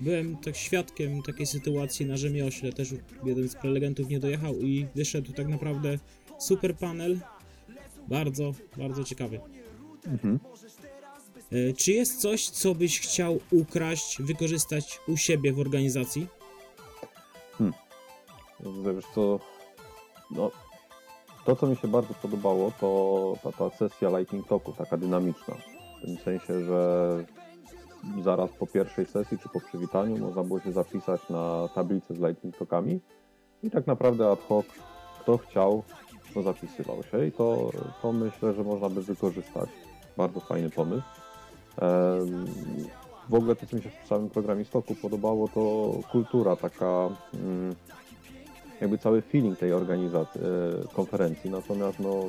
Byłem tak świadkiem takiej sytuacji na rzemiośle, też jeden z prelegentów nie dojechał i wyszedł tak naprawdę super panel. Bardzo, bardzo ciekawy.
Mhm.
E, Czy jest coś, co byś chciał ukraść, wykorzystać u siebie w organizacji?
Wiesz co, no, to co mi się bardzo podobało, to ta, ta sesja Lightning Talku, taka dynamiczna. W tym sensie, że zaraz po pierwszej sesji czy po przywitaniu można było się zapisać na tablicę z Lightning Talkami i tak naprawdę ad hoc kto chciał, to zapisywał się i to, to myślę, że można by wykorzystać. Bardzo fajny pomysł. W ogóle to, co mi się w samym programie Stoku podobało, to kultura taka mm, jakby cały feeling tej organizacji, e, konferencji, natomiast no,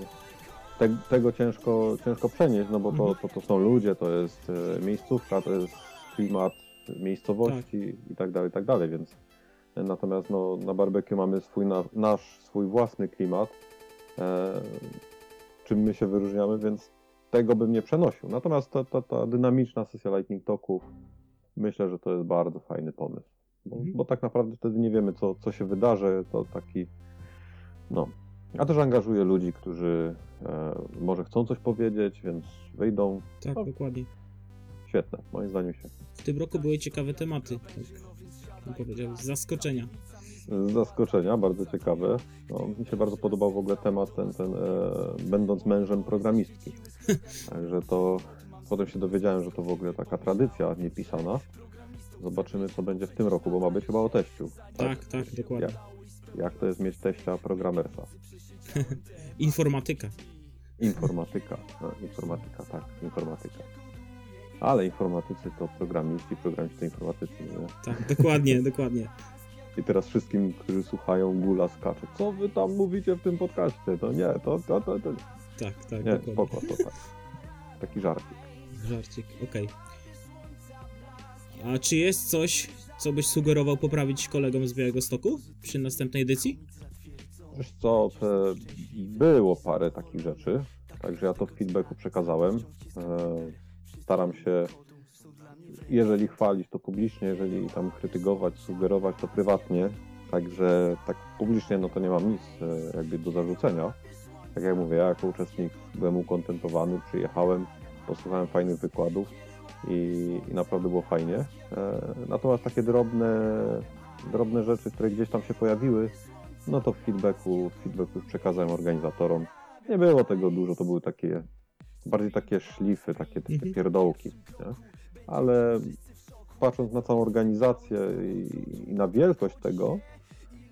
te, tego ciężko, ciężko przenieść, no bo to, to, to są ludzie, to jest e, miejscówka, to jest klimat miejscowości i tak dalej, i tak dalej, więc e, natomiast no, na barbecue mamy swój, na, nasz, swój własny klimat, e, czym my się wyróżniamy, więc tego bym nie przenosił. Natomiast ta, ta, ta dynamiczna sesja Lightning Talków, myślę, że to jest bardzo fajny pomysł. Bo,
Mhm.
bo tak naprawdę wtedy nie wiemy, co, co się wydarzy. To taki. No. A też angażuje ludzi, którzy e, może chcą coś powiedzieć, więc wyjdą.
Tak,
No.
dokładnie.
Świetne, moim zdaniem świetne.
W tym roku były ciekawe tematy. Tak powiedział, z zaskoczenia.
Z zaskoczenia, bardzo ciekawe. No, mi się bardzo podobał w ogóle temat ten, ten e, będąc mężem programistki. [LAUGHS] Także to potem się dowiedziałem, że to w ogóle taka tradycja niepisana. Zobaczymy, co będzie w tym roku, bo ma być chyba o teściu.
Tak, tak, dokładnie.
Jak, jak to jest mieć teścia programersa? [LAUGHS]
Informatyka.
Informatyka. No, informatyka, tak, informatyka. Ale informatycy to programiści, programiści to informatycy. Nie?
Tak, dokładnie, [LAUGHS] dokładnie.
I teraz wszystkim, którzy słuchają, gula skacze. Co wy tam mówicie w tym podcaście? To nie, to, to, to, to.
Tak, tak,
Nie,
dokładnie.
spoko, to tak. Taki żarcik.
Żarcik, okej. A czy jest coś, co byś sugerował poprawić kolegom z Białego Stoku przy następnej edycji?
Wiesz co, było parę takich rzeczy, także ja to w feedbacku przekazałem. E, Staram się, jeżeli chwalić, to publicznie, jeżeli tam krytykować, sugerować, to prywatnie. Także tak publicznie, no to nie mam nic e, jakby do zarzucenia. Tak jak mówię, ja jako uczestnik byłem ukontentowany, przyjechałem, posłuchałem fajnych wykładów i, i naprawdę było fajnie. E, Natomiast takie drobne, drobne rzeczy, które gdzieś tam się pojawiły, no to w feedbacku, w feedbacku już przekazałem organizatorom. Nie było tego dużo, to były takie, bardziej takie szlify, takie, takie
Mhm.
pierdołki, nie? ale patrząc na całą organizację i, i na wielkość tego,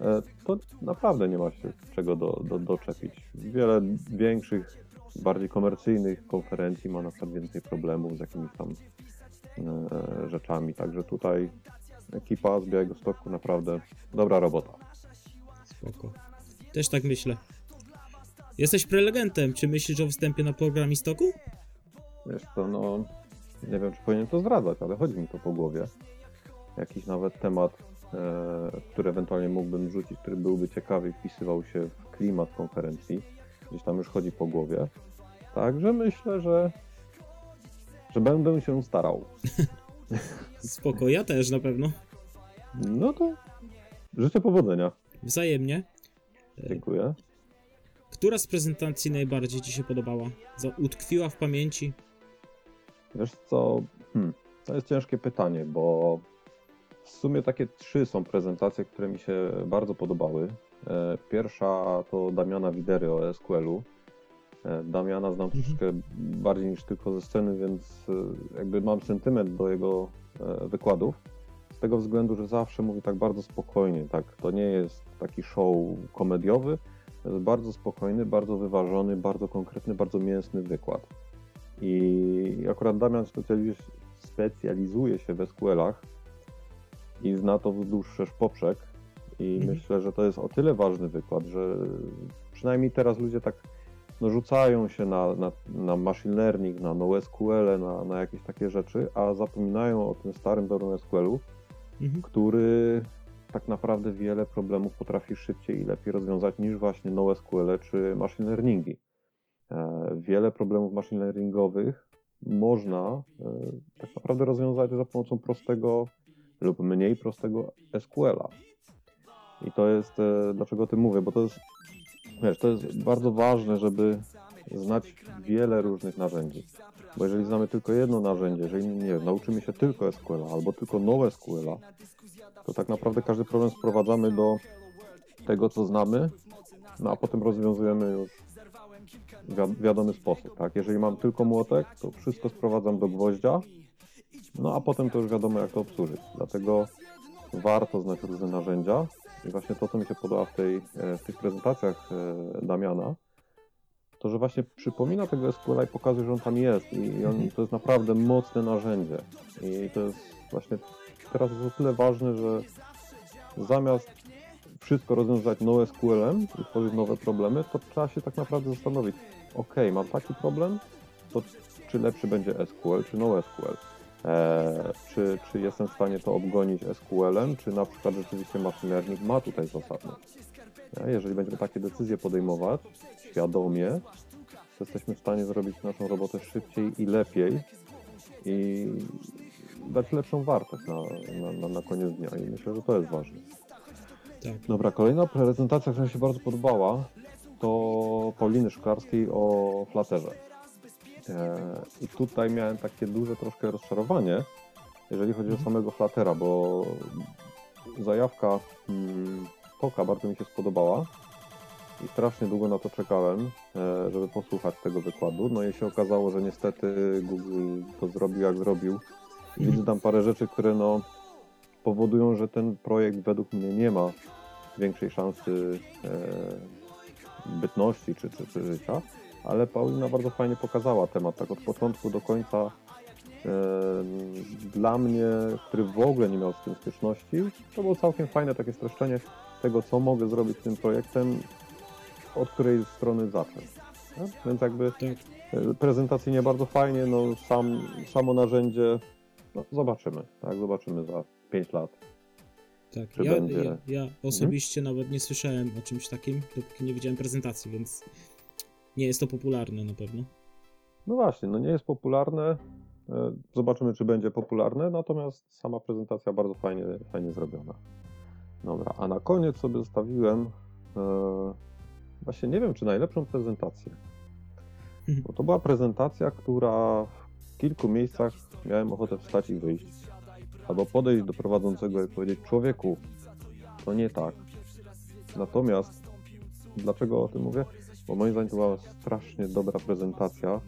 e, to naprawdę nie ma się czego do, do, doczepić. Wiele większych, bardziej komercyjnych konferencji ma na przykład więcej problemów z jakimiś tam e, rzeczami, także tutaj ekipa z Białego Stoku naprawdę dobra robota.
Spoko. Też tak myślę. Jesteś prelegentem. Czy myślisz o wstępie na program Istoku?
Wiesz co, no nie wiem, czy powinien to zdradzać, ale chodzi mi to po głowie. Jakiś nawet temat, e, który ewentualnie mógłbym rzucić, który byłby ciekawy i wpisywał się w klimat konferencji. Gdzieś tam już chodzi po głowie. Także myślę, że, że będę się starał. [LAUGHS]
Spoko, ja też na pewno.
No to życzę powodzenia.
Wzajemnie.
Dziękuję.
Która z prezentacji najbardziej Ci się podobała? Utkwiła w pamięci?
Wiesz co, hmm, to jest ciężkie pytanie, bo w sumie takie trzy są prezentacje, które mi się bardzo podobały. E, Pierwsza to Damiana Widery o SQL-u. E, Damiana znam
Mhm.
troszeczkę bardziej niż tylko ze sceny, więc e, jakby mam sentyment do jego wykładów. Z tego względu, że zawsze mówi tak bardzo spokojnie. Tak? To nie jest taki show komediowy, to jest bardzo spokojny, bardzo wyważony, bardzo konkretny, bardzo mięsny wykład. I akurat Damian specjaliz- specjalizuje się w SQL-ach i zna to wzdłuż szerz poprzek. I
Mhm.
myślę, że to jest o tyle ważny wykład, że przynajmniej teraz ludzie tak no, rzucają się na, na, na machine learning, na NoSQL, na, na jakieś takie rzeczy, a zapominają o tym starym, dobrym SQL-u,
Mhm.
który tak naprawdę wiele problemów potrafi szybciej i lepiej rozwiązać niż właśnie NoSQL czy machine learningi. E, Wiele problemów machine learningowych można e, tak naprawdę rozwiązać za pomocą prostego lub mniej prostego SQL-a. I to jest, e, dlaczego o tym mówię, bo to jest, wiesz, to jest bardzo ważne, żeby znać wiele różnych narzędzi. Bo jeżeli znamy tylko jedno narzędzie, jeżeli nie nauczymy się tylko SQL-a albo tylko NoSQL-a, to tak naprawdę każdy problem sprowadzamy do tego, co znamy, no a potem rozwiązujemy już w wi- wiadomy sposób, tak? Jeżeli mam tylko młotek, to wszystko sprowadzam do gwoździa, no a potem to już wiadomo, jak to obsłużyć. Dlatego warto znać różne narzędzia i właśnie to, co mi się podoba w, tej, e, w tych prezentacjach e, Damiana, to, że właśnie przypomina tego SQL i pokazuje, że on tam jest i, i on, to jest naprawdę mocne narzędzie. I to jest właśnie teraz jest o tyle ważne, że zamiast wszystko rozwiązać NoSQL-em i tworzyć nowe problemy, to trzeba się tak naprawdę zastanowić, ok, mam taki problem, to czy lepszy będzie SQL, czy NoSQL? Eee, czy, czy jestem w stanie to obgonić SQL-em, czy na przykład rzeczywiście machine learning ma tutaj zasadność? Nie? Jeżeli będziemy takie decyzje podejmować świadomie, to jesteśmy w stanie zrobić naszą robotę szybciej i lepiej i dać lepszą wartość na, na, na, na koniec dnia i myślę, że to jest ważne.
Tak.
Dobra, kolejna prezentacja, która mi się bardzo podobała, to Pauliny Szklarskiej o flaterze. E, I tutaj miałem takie duże troszkę rozczarowanie, jeżeli chodzi o samego flatera, bo zajawka mm, Toka bardzo mi się spodobała i strasznie długo na to czekałem, e, żeby posłuchać tego wykładu. No i się okazało, że niestety Google to zrobił jak zrobił. Widzę tam parę rzeczy, które no powodują, że ten projekt według mnie nie ma większej szansy e, bytności czy, czy, czy życia, ale Paulina bardzo fajnie pokazała temat, tak od początku do końca. Dla mnie, który w ogóle nie miał z tym styczności, to było całkiem fajne takie streszczenie tego, co mogę zrobić z tym projektem, od której strony zacząć. Więc jakby
Tak.
e, prezentacyjnie bardzo fajnie, no sam, samo narzędzie, no zobaczymy, tak, zobaczymy za 5 lat.
Tak, ja,
będzie- Mhm.
ja, ja osobiście nawet nie słyszałem o czymś takim, dopóki nie widziałem prezentacji, więc nie jest to popularne na pewno.
No właśnie, no nie jest popularne. e, Zobaczymy, czy będzie popularne, natomiast sama prezentacja bardzo fajnie, fajnie zrobiona. Dobra, a na koniec sobie zostawiłem e, właśnie nie wiem, czy najlepszą prezentację. Bo to była prezentacja, która w kilku miejscach miałem ochotę wstać i wyjść. Albo podejść do prowadzącego i powiedzieć, człowieku, to nie tak. Natomiast, dlaczego o tym mówię? Bo moim zdaniem to była strasznie dobra prezentacja,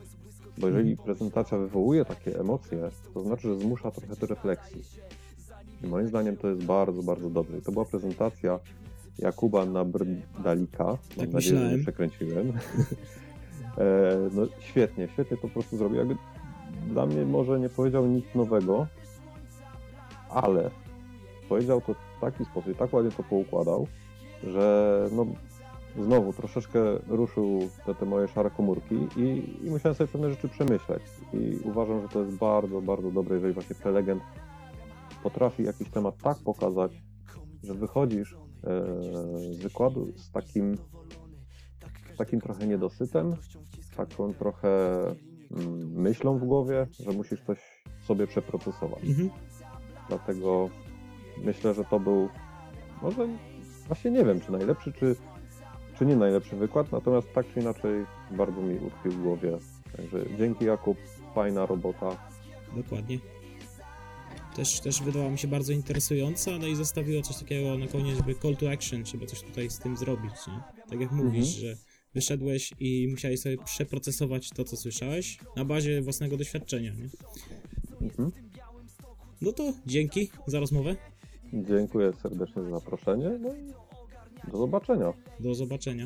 bo jeżeli prezentacja wywołuje takie emocje, to znaczy, że zmusza trochę do refleksji. I moim zdaniem to jest bardzo, bardzo dobre. I to była prezentacja Jakuba Nabrdalika. Mam
Tak
nadzieję, że nie przekręciłem. [LAUGHS] e, no świetnie, świetnie to po prostu zrobił. Jakby dla mnie może nie powiedział nic nowego, ale powiedział to w taki sposób, i tak ładnie to poukładał, że no znowu troszeczkę ruszył te, te moje szare komórki i, i musiałem sobie pewne rzeczy przemyśleć. I uważam, że to jest bardzo, bardzo dobre, jeżeli właśnie prelegent potrafi jakiś temat tak pokazać, że wychodzisz e, z wykładu z takim, takim trochę niedosytem, taką trochę mm, myślą w głowie, że musisz coś sobie przeprocesować.
Mhm.
Dlatego myślę, że to był może właśnie nie wiem, czy najlepszy, czy, czy nie najlepszy wykład, natomiast tak czy inaczej bardzo mi utkwił w głowie. Także dzięki Jakub, fajna robota.
Dokładnie. Też, też wydała mi się bardzo interesująca, no i zostawiło coś takiego na koniec, żeby call to action, trzeba coś tutaj z tym zrobić, nie? Tak jak mówisz, że wyszedłeś i musiałeś sobie przeprocesować to, co słyszałeś na bazie własnego doświadczenia, nie?
Mhm.
No to dzięki za rozmowę,
Dziękuję serdecznie za zaproszenie. No i do zobaczenia.
do zobaczenia.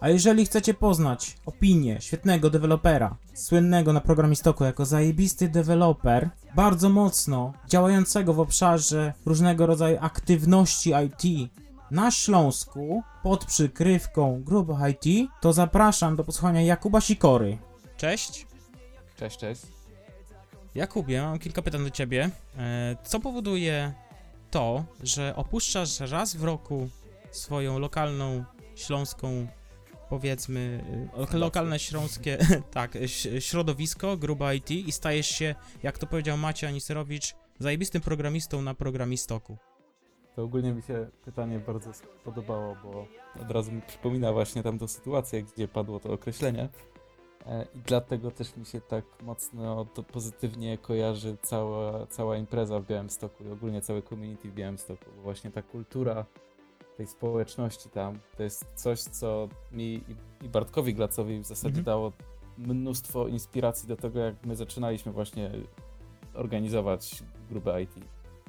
A jeżeli chcecie poznać opinię świetnego dewelopera, słynnego na programistoku jako zajebisty deweloper, bardzo mocno działającego w obszarze różnego rodzaju aktywności IT na Śląsku pod przykrywką grup IT, to zapraszam do posłuchania Jakuba Sikory. Cześć.
Cześć, cześć.
Jakubie, mam kilka pytań do ciebie. E, Co powoduje to, że opuszczasz raz w roku swoją lokalną śląską, powiedzmy, lo- lokalne śląskie, [LAUGHS] tak, środowisko, gruba IT i stajesz się, jak to powiedział Maciej Aniserowicz, zajebistym programistą na programistoku.
To ogólnie mi się pytanie bardzo spodobało, bo od razu mi przypomina właśnie tamtą sytuację, gdzie padło to określenie. E, I dlatego też mi się tak mocno to pozytywnie kojarzy cała, cała impreza w Białymstoku i ogólnie całe community w Białymstoku, bo właśnie ta kultura tej społeczności tam to jest coś, co mi i- i Bartkowi Glacowi w zasadzie
Mhm.
dało mnóstwo inspiracji do tego, jak my zaczynaliśmy właśnie organizować grupę IT.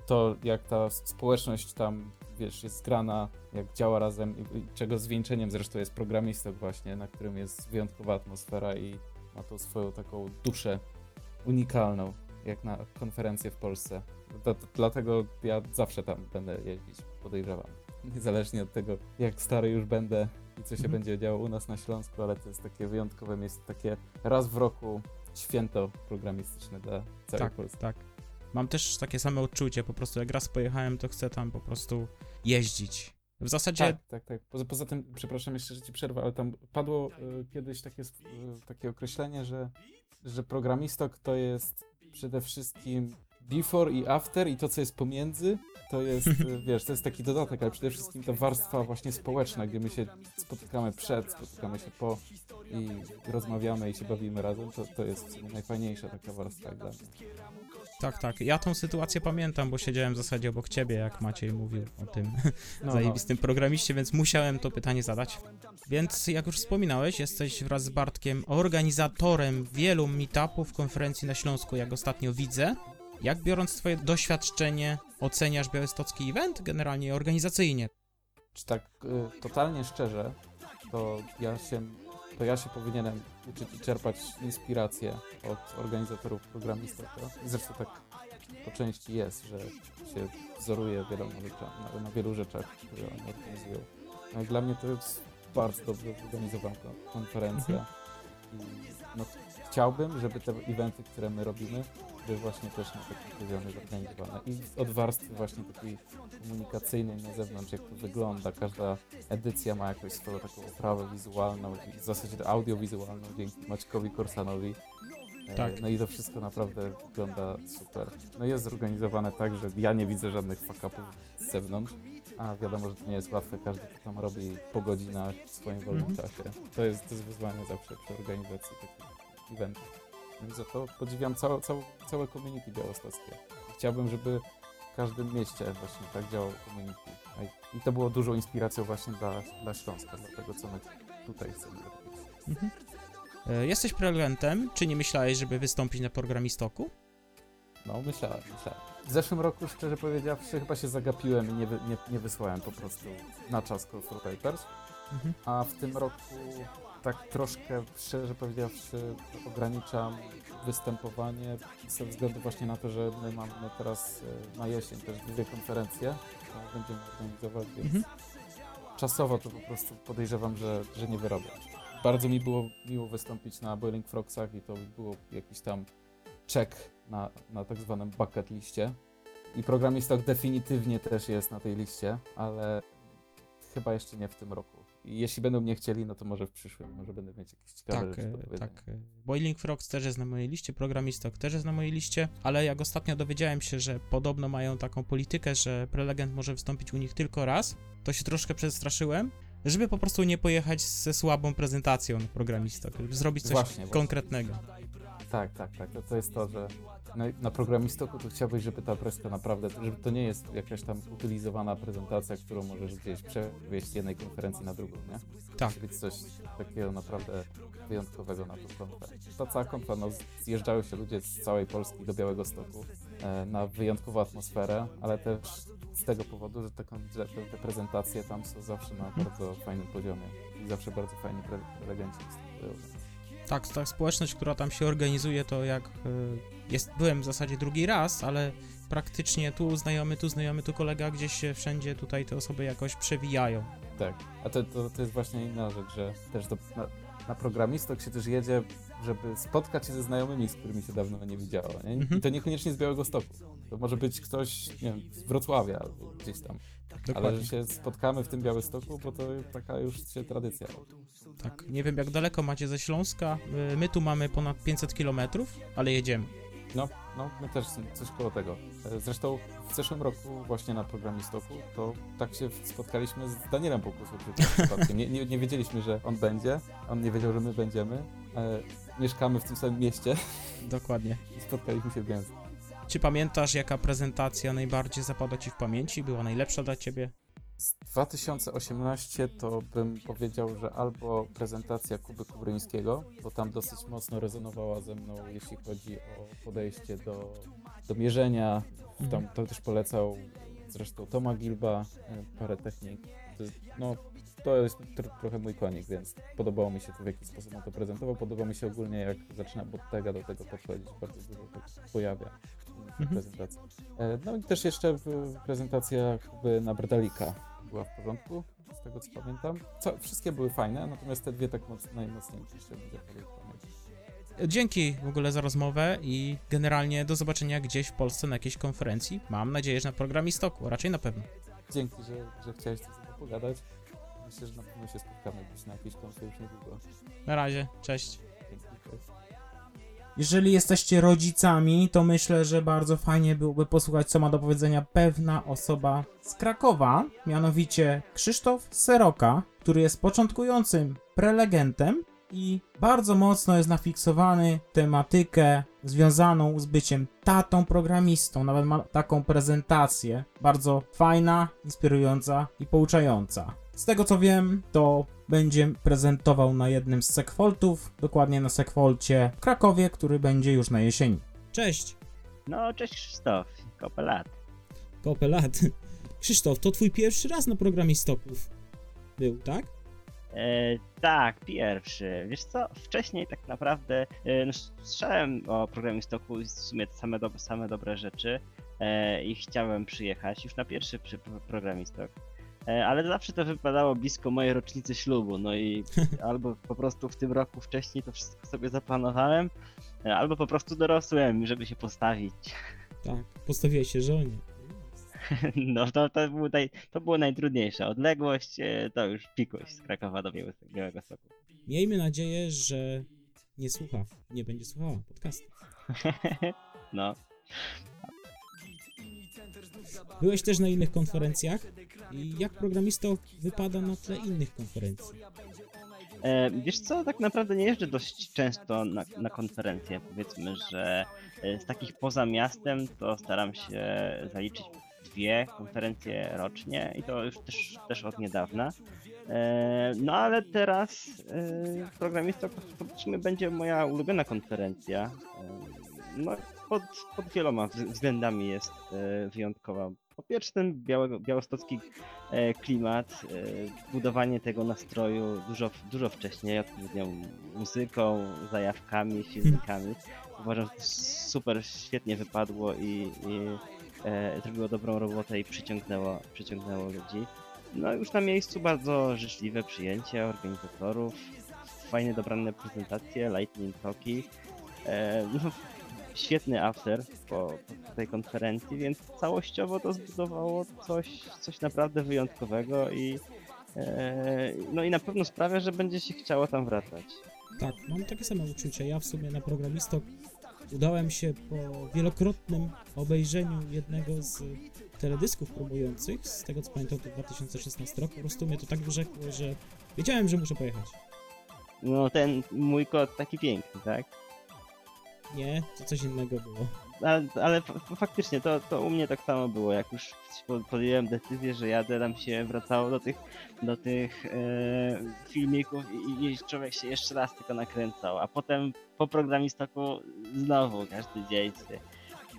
To, jak ta społeczność tam, wiesz, jest zgrana, jak działa razem, czego zwieńczeniem zresztą jest programistok właśnie, na którym jest wyjątkowa atmosfera i ma tą swoją taką duszę unikalną, jak na konferencję w Polsce. Dla- Dlatego ja zawsze tam będę jeździć, podejrzewam. Niezależnie od tego, jak stary już będę i co się
Mhm.
będzie działo u nas na Śląsku, ale to jest takie wyjątkowe miejsce, takie raz w roku święto programistyczne dla całej
Tak,
Polski.
tak. Mam też takie same odczucie, po prostu jak raz pojechałem, to chcę tam po prostu jeździć. W zasadzie
Tak, tak, tak. Poza, poza tym, przepraszam jeszcze, że ci przerwę, ale tam padło y, kiedyś takie, y, takie określenie, że, że programistok to jest przede wszystkim before i after i to, co jest pomiędzy, to jest, y, [LAUGHS] wiesz, to jest taki dodatek, ale przede wszystkim ta warstwa właśnie społeczna, gdzie my się spotykamy przed, spotykamy się po i rozmawiamy i się bawimy razem, to, to jest najfajniejsza taka warstwa dla mnie.
Tak, tak. Ja tą sytuację pamiętam, bo siedziałem w zasadzie obok ciebie, jak Maciej mówił o tym [LAUGHS]
No,
zajebistym programiście, więc musiałem to pytanie zadać. Więc jak już wspominałeś, jesteś wraz z Bartkiem organizatorem wielu meetupów, konferencji na Śląsku, jak ostatnio widzę. Jak biorąc twoje doświadczenie, oceniasz białystocki event generalnie organizacyjnie?
Czy tak y, totalnie szczerze, to ja się, to ja się powinienem uczyć i czerpać inspirację od organizatorów programistów. Zresztą tak po części jest, że się wzoruje wieloma na, na wielu rzeczach, które oni organizują. No dla mnie to jest bardzo dobrze zorganizowana kon- konferencja. I no, chciałbym, żeby te eventy, które my robimy, były właśnie też na takim poziomie zorganizowane. I od warstwy właśnie takiej komunikacyjnej na zewnątrz, jak to wygląda. Każda edycja ma jakąś swoją taką oprawę wizualną, w zasadzie audiowizualną dzięki Maćkowi Korsanowi. E,
Tak.
No i to wszystko naprawdę wygląda super. No jest zorganizowane tak, że ja nie widzę żadnych fuck-upów z zewnątrz, a wiadomo, że to nie jest łatwe, każdy to tam robi po godzinach w swoim wolnym
Mhm.
czasie. To jest, to jest wyzwanie zawsze przy organizacji takich eventów. I za to podziwiam całe, całe, całe community białostockie. Chciałbym, żeby w każdym mieście właśnie tak działał community. I- to było dużą inspiracją właśnie dla, dla Śląska, dla tego, co my tutaj chcemy robić.
Mhm. E, Jesteś prelegentem, czy nie myślałeś, żeby wystąpić na programistoku?
No, myślałem, myślałem. W zeszłym roku, szczerze powiedziawszy, chyba się zagapiłem i nie, wy, nie, nie wysłałem po prostu na czas Call for Papers.
Mhm.
A w tym roku tak troszkę, szczerze powiedziawszy, ograniczam występowanie ze względu właśnie na to, że my mamy teraz e, na jesień też dwie konferencje, które będziemy organizować, więc
Mhm.
czasowo to po prostu podejrzewam, że, że nie wyrobię. Bardzo mi było miło wystąpić na Boiling Frogsach i to było jakiś tam check na, na tak zwanym bucket liście. I Programistok definitywnie też jest na tej liście, ale chyba jeszcze nie w tym roku. I jeśli będą mnie chcieli, no to może w przyszłym, może będę mieć jakieś ciekawe
Tak,
rzeczy
e, tak. e, Boiling Frogs też jest na mojej liście, Programistok też jest na mojej liście, ale jak ostatnio dowiedziałem się, że podobno mają taką politykę, że prelegent może wystąpić u nich tylko raz, to się troszkę przestraszyłem, żeby po prostu nie pojechać ze słabą prezentacją na Programistok, żeby zrobić coś
Właśnie, właśnie. Tak, tak, tak. To, to jest to, że na, na programistoku to chciałbyś, żeby ta preska naprawdę, żeby to nie jest jakaś tam utylizowana prezentacja, którą możesz gdzieś przewieźć z jednej konferencji na drugą, nie?
Tak.
Być coś takiego naprawdę wyjątkowego na tą konfę. Ta cała konfa, no zjeżdżają się ludzie z całej Polski do Białego Stoku e, na wyjątkową atmosferę, ale też z tego powodu, że te, że te, prezentacje tam są zawsze na bardzo fajnym poziomie. i zawsze bardzo fajni pre- prelegenci występują.
Tak, ta społeczność, która tam się organizuje, to jak y, jest, byłem w zasadzie drugi raz, ale praktycznie tu znajomy, tu znajomy, tu kolega, gdzieś się wszędzie tutaj te osoby jakoś przewijają.
Tak, a to, to, to jest właśnie inna rzecz, że też do, na, na programistok się też jedzie, żeby spotkać się ze znajomymi, z którymi się dawno nie widziało. Nie?
Mhm.
I to niekoniecznie z Białego Stoku. To może być ktoś, nie wiem, z Wrocławia albo gdzieś tam. Ale
Dokładnie.
że się spotkamy w tym Białymstoku, bo to taka już się tradycja.
Tak, nie wiem jak daleko macie ze Śląska. Y, My tu mamy ponad 500 km, ale jedziemy.
No, no, my też coś koło tego. E, Zresztą w zeszłym roku właśnie na programistoku to tak się spotkaliśmy z Danielem przypadkiem. Nie, nie, nie wiedzieliśmy, że on będzie, on nie wiedział, że my będziemy. E, mieszkamy w tym samym mieście
Dokładnie.
i spotkaliśmy się w Gdańsku.
Czy pamiętasz, jaka prezentacja najbardziej zapadła ci w pamięci? Była najlepsza dla ciebie?
Z 2018 to bym powiedział, że albo prezentacja Kuby Kubryńskiego, bo tam dosyć mocno rezonowała ze mną, jeśli chodzi o podejście do, do mierzenia. Tam to też polecał zresztą Toma Gilba, e, parę technik. No, to jest tr- trochę mój konik, więc podobało mi się to, w jaki sposób on to prezentował. Podoba mi się ogólnie, jak zaczyna Bottega do tego podchodzić. Bardzo dużo tego pojawia w
Mhm.
prezentacji. E, No i też jeszcze w- prezentacja Kuby na Brdalika była w porządku, z tego co pamiętam. Co, wszystkie były fajne, natomiast te dwie tak moc, najmocniej w pamięć.
Dzięki w ogóle za rozmowę i generalnie do zobaczenia gdzieś w Polsce na jakiejś konferencji. Mam nadzieję, że na programistoku, raczej na pewno.
Dzięki, że, że chciałeś coś pogadać. Myślę, że na pewno się spotkamy gdzieś na jakiejś konferencji już niedługo.
Na razie, cześć.
Dzięki, cześć.
Jeżeli jesteście rodzicami, to myślę, że bardzo fajnie byłoby posłuchać, co ma do powiedzenia pewna osoba z Krakowa, mianowicie Krzysztof Seroka, który jest początkującym prelegentem i bardzo mocno jest nafiksowany w tematykę związaną z byciem tatą programistą. Nawet ma taką prezentację, bardzo fajna, inspirująca i pouczająca. Z tego co wiem, to będzie prezentował na jednym z sekfoltów, dokładnie na sekfolcie w Krakowie, który będzie już na jesieni.
Cześć,
No, cześć Krzysztof, kopę lat.
Kopelat. [LAUGHS] Krzysztof, to twój pierwszy raz na programistoków był, tak?
E, tak, pierwszy. Wiesz co, wcześniej tak naprawdę e, no, słyszałem o programie Stoku i w sumie same, do, same dobre rzeczy e, i chciałem przyjechać już na pierwszy przy pro- programie Stok. E, ale zawsze to wypadało blisko mojej rocznicy ślubu, no i [LAUGHS] albo po prostu w tym roku wcześniej to wszystko sobie zaplanowałem, e, albo po prostu dorosłem, żeby się postawić.
Tak, postawiłeś się żonie. [LAUGHS]
No to, to, było naj, to było najtrudniejsze. Odległość e, to już pikuś z Krakowa do Białego Stoku.
Miejmy nadzieję, że nie słucha, nie będzie słuchała podcastu. [LAUGHS]
no.
Byłeś też na innych konferencjach i jak programista wypada na tle innych konferencji?
E, wiesz co, tak naprawdę nie jeżdżę dość często na, na konferencje. Powiedzmy, że e, z takich poza miastem to staram się zaliczyć dwie konferencje rocznie i to już też, też od niedawna. E, no ale teraz e, programista sumie będzie moja ulubiona konferencja. E, no pod, pod wieloma wz- względami jest e, wyjątkowa. Po pierwsze białego, białostocki e, klimat, e, budowanie tego nastroju dużo, dużo wcześniej, odpowiednią muzyką, zajawkami, filmikami. Uważam, że to super świetnie wypadło i, i e, zrobiło dobrą robotę i przyciągnęło, przyciągnęło ludzi. No już na miejscu bardzo życzliwe przyjęcie organizatorów, fajnie dobrane prezentacje, lightning talki. E, no, świetny after po, po tej konferencji, więc całościowo to zbudowało coś, coś naprawdę wyjątkowego i e, no i na pewno sprawia, że będzie się chciało tam wracać.
Tak, mam takie same uczucie. Ja w sumie na programistok udałem się po wielokrotnym obejrzeniu jednego z teledysków promujących, z tego co pamiętam to 2016 rok, po prostu mnie to tak wyrzekło, że wiedziałem, że muszę pojechać.
No ten mój kot taki piękny, tak?
Nie, to coś innego było.
Ale, ale fa- faktycznie to, to u mnie tak samo było, jak już po- podjąłem decyzję, że jadę, tam się wracało do tych, do tych e, filmików i, i człowiek się jeszcze raz tylko nakręcał, a potem po programistoku znowu każdy dzień z,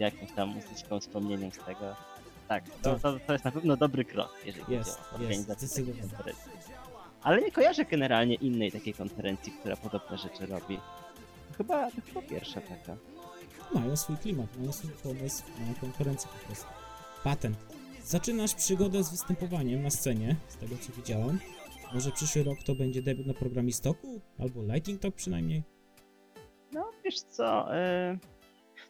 jakąś tam muzyczką, wspomnieniem z tego. Tak, to,
Tak.
to, to jest na pewno dobry krok, jeżeli
Jest,
chodzi o
jest,
organizację takiej
zdecydowanie.
konferencji. ale nie kojarzę generalnie innej takiej konferencji, która podobne rzeczy robi. Chyba, to chyba pierwsza taka.
Mają swój klimat, mają swój pomysł na konferencję po prostu. Patent. Zaczynasz przygodę z występowaniem na scenie, z tego co widziałem. Może przyszły rok to będzie debiut na programistoku? Albo Lightning Talk przynajmniej?
No, wiesz co, e,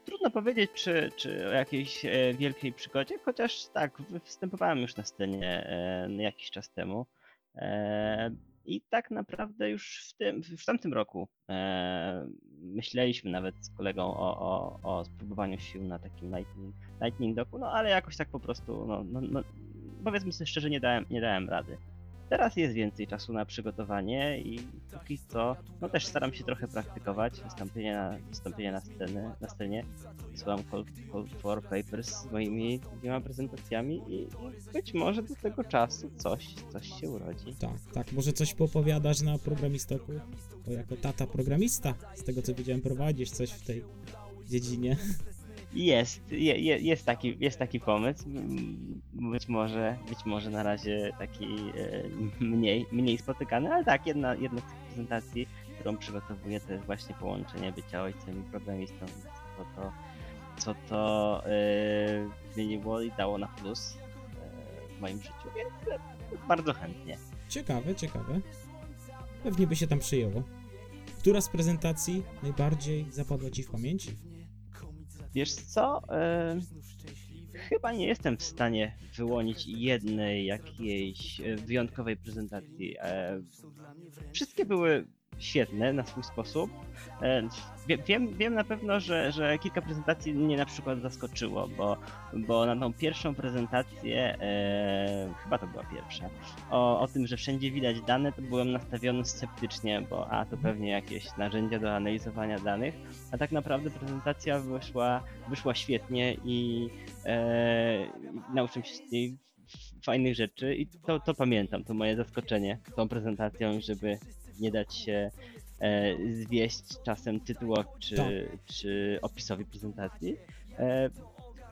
trudno powiedzieć, czy, czy o jakiejś e, wielkiej przygodzie, chociaż tak, wy- występowałem już na scenie e, jakiś czas temu. E, I tak naprawdę już w, tym, w tamtym roku e, myśleliśmy nawet z kolegą o, o, o spróbowaniu sił na takim Lightning, lightning Docku, no ale jakoś tak po prostu, no, no, no powiedzmy sobie szczerze, nie dałem, nie dałem rady. Teraz jest więcej czasu na przygotowanie i póki co, no też staram się trochę praktykować wystąpienie na, wystąpienie na, sceny, na scenie. Wysyłam call, call for papers z moimi dwiema prezentacjami i, i być może do tego czasu coś, coś się urodzi.
Tak, tak. Może coś popowiadasz na programistoku? Bo jako tata programista, z tego co widziałem, prowadzisz coś w tej dziedzinie.
Jest, je, je, jest, taki, jest taki pomysł. Mm, Być może, być może na razie taki e, mniej, mniej spotykany, ale tak, jedna, jedna z tych prezentacji, którą przygotowuję, to jest właśnie połączenie bycia ojcem i programistą. Co to, co to e, zmieniło i dało na plus e, w moim życiu, więc bardzo chętnie.
Ciekawe, ciekawe. Pewnie by się tam przyjęło. Która z prezentacji najbardziej zapadła ci w pamięci?
Wiesz co? E, chyba nie jestem w stanie wyłonić jednej jakiejś e, wyjątkowej prezentacji. E, wszystkie były świetne na swój sposób. E, wie- wiem, wiem na pewno, że, że kilka prezentacji mnie na przykład zaskoczyło, bo, bo na tą pierwszą prezentację, e, chyba to była pierwsza, o, o tym, że wszędzie widać dane, to byłem nastawiony sceptycznie, bo a to pewnie jakieś narzędzia do analizowania danych, a tak naprawdę prezentacja wyszła, wyszła świetnie i, e, nauczyłem się z niej fajnych rzeczy i to, to pamiętam, to moje zaskoczenie tą prezentacją, żeby nie dać się e, zwieść czasem tytułowi czy,
Tak.
czy opisowi prezentacji. E,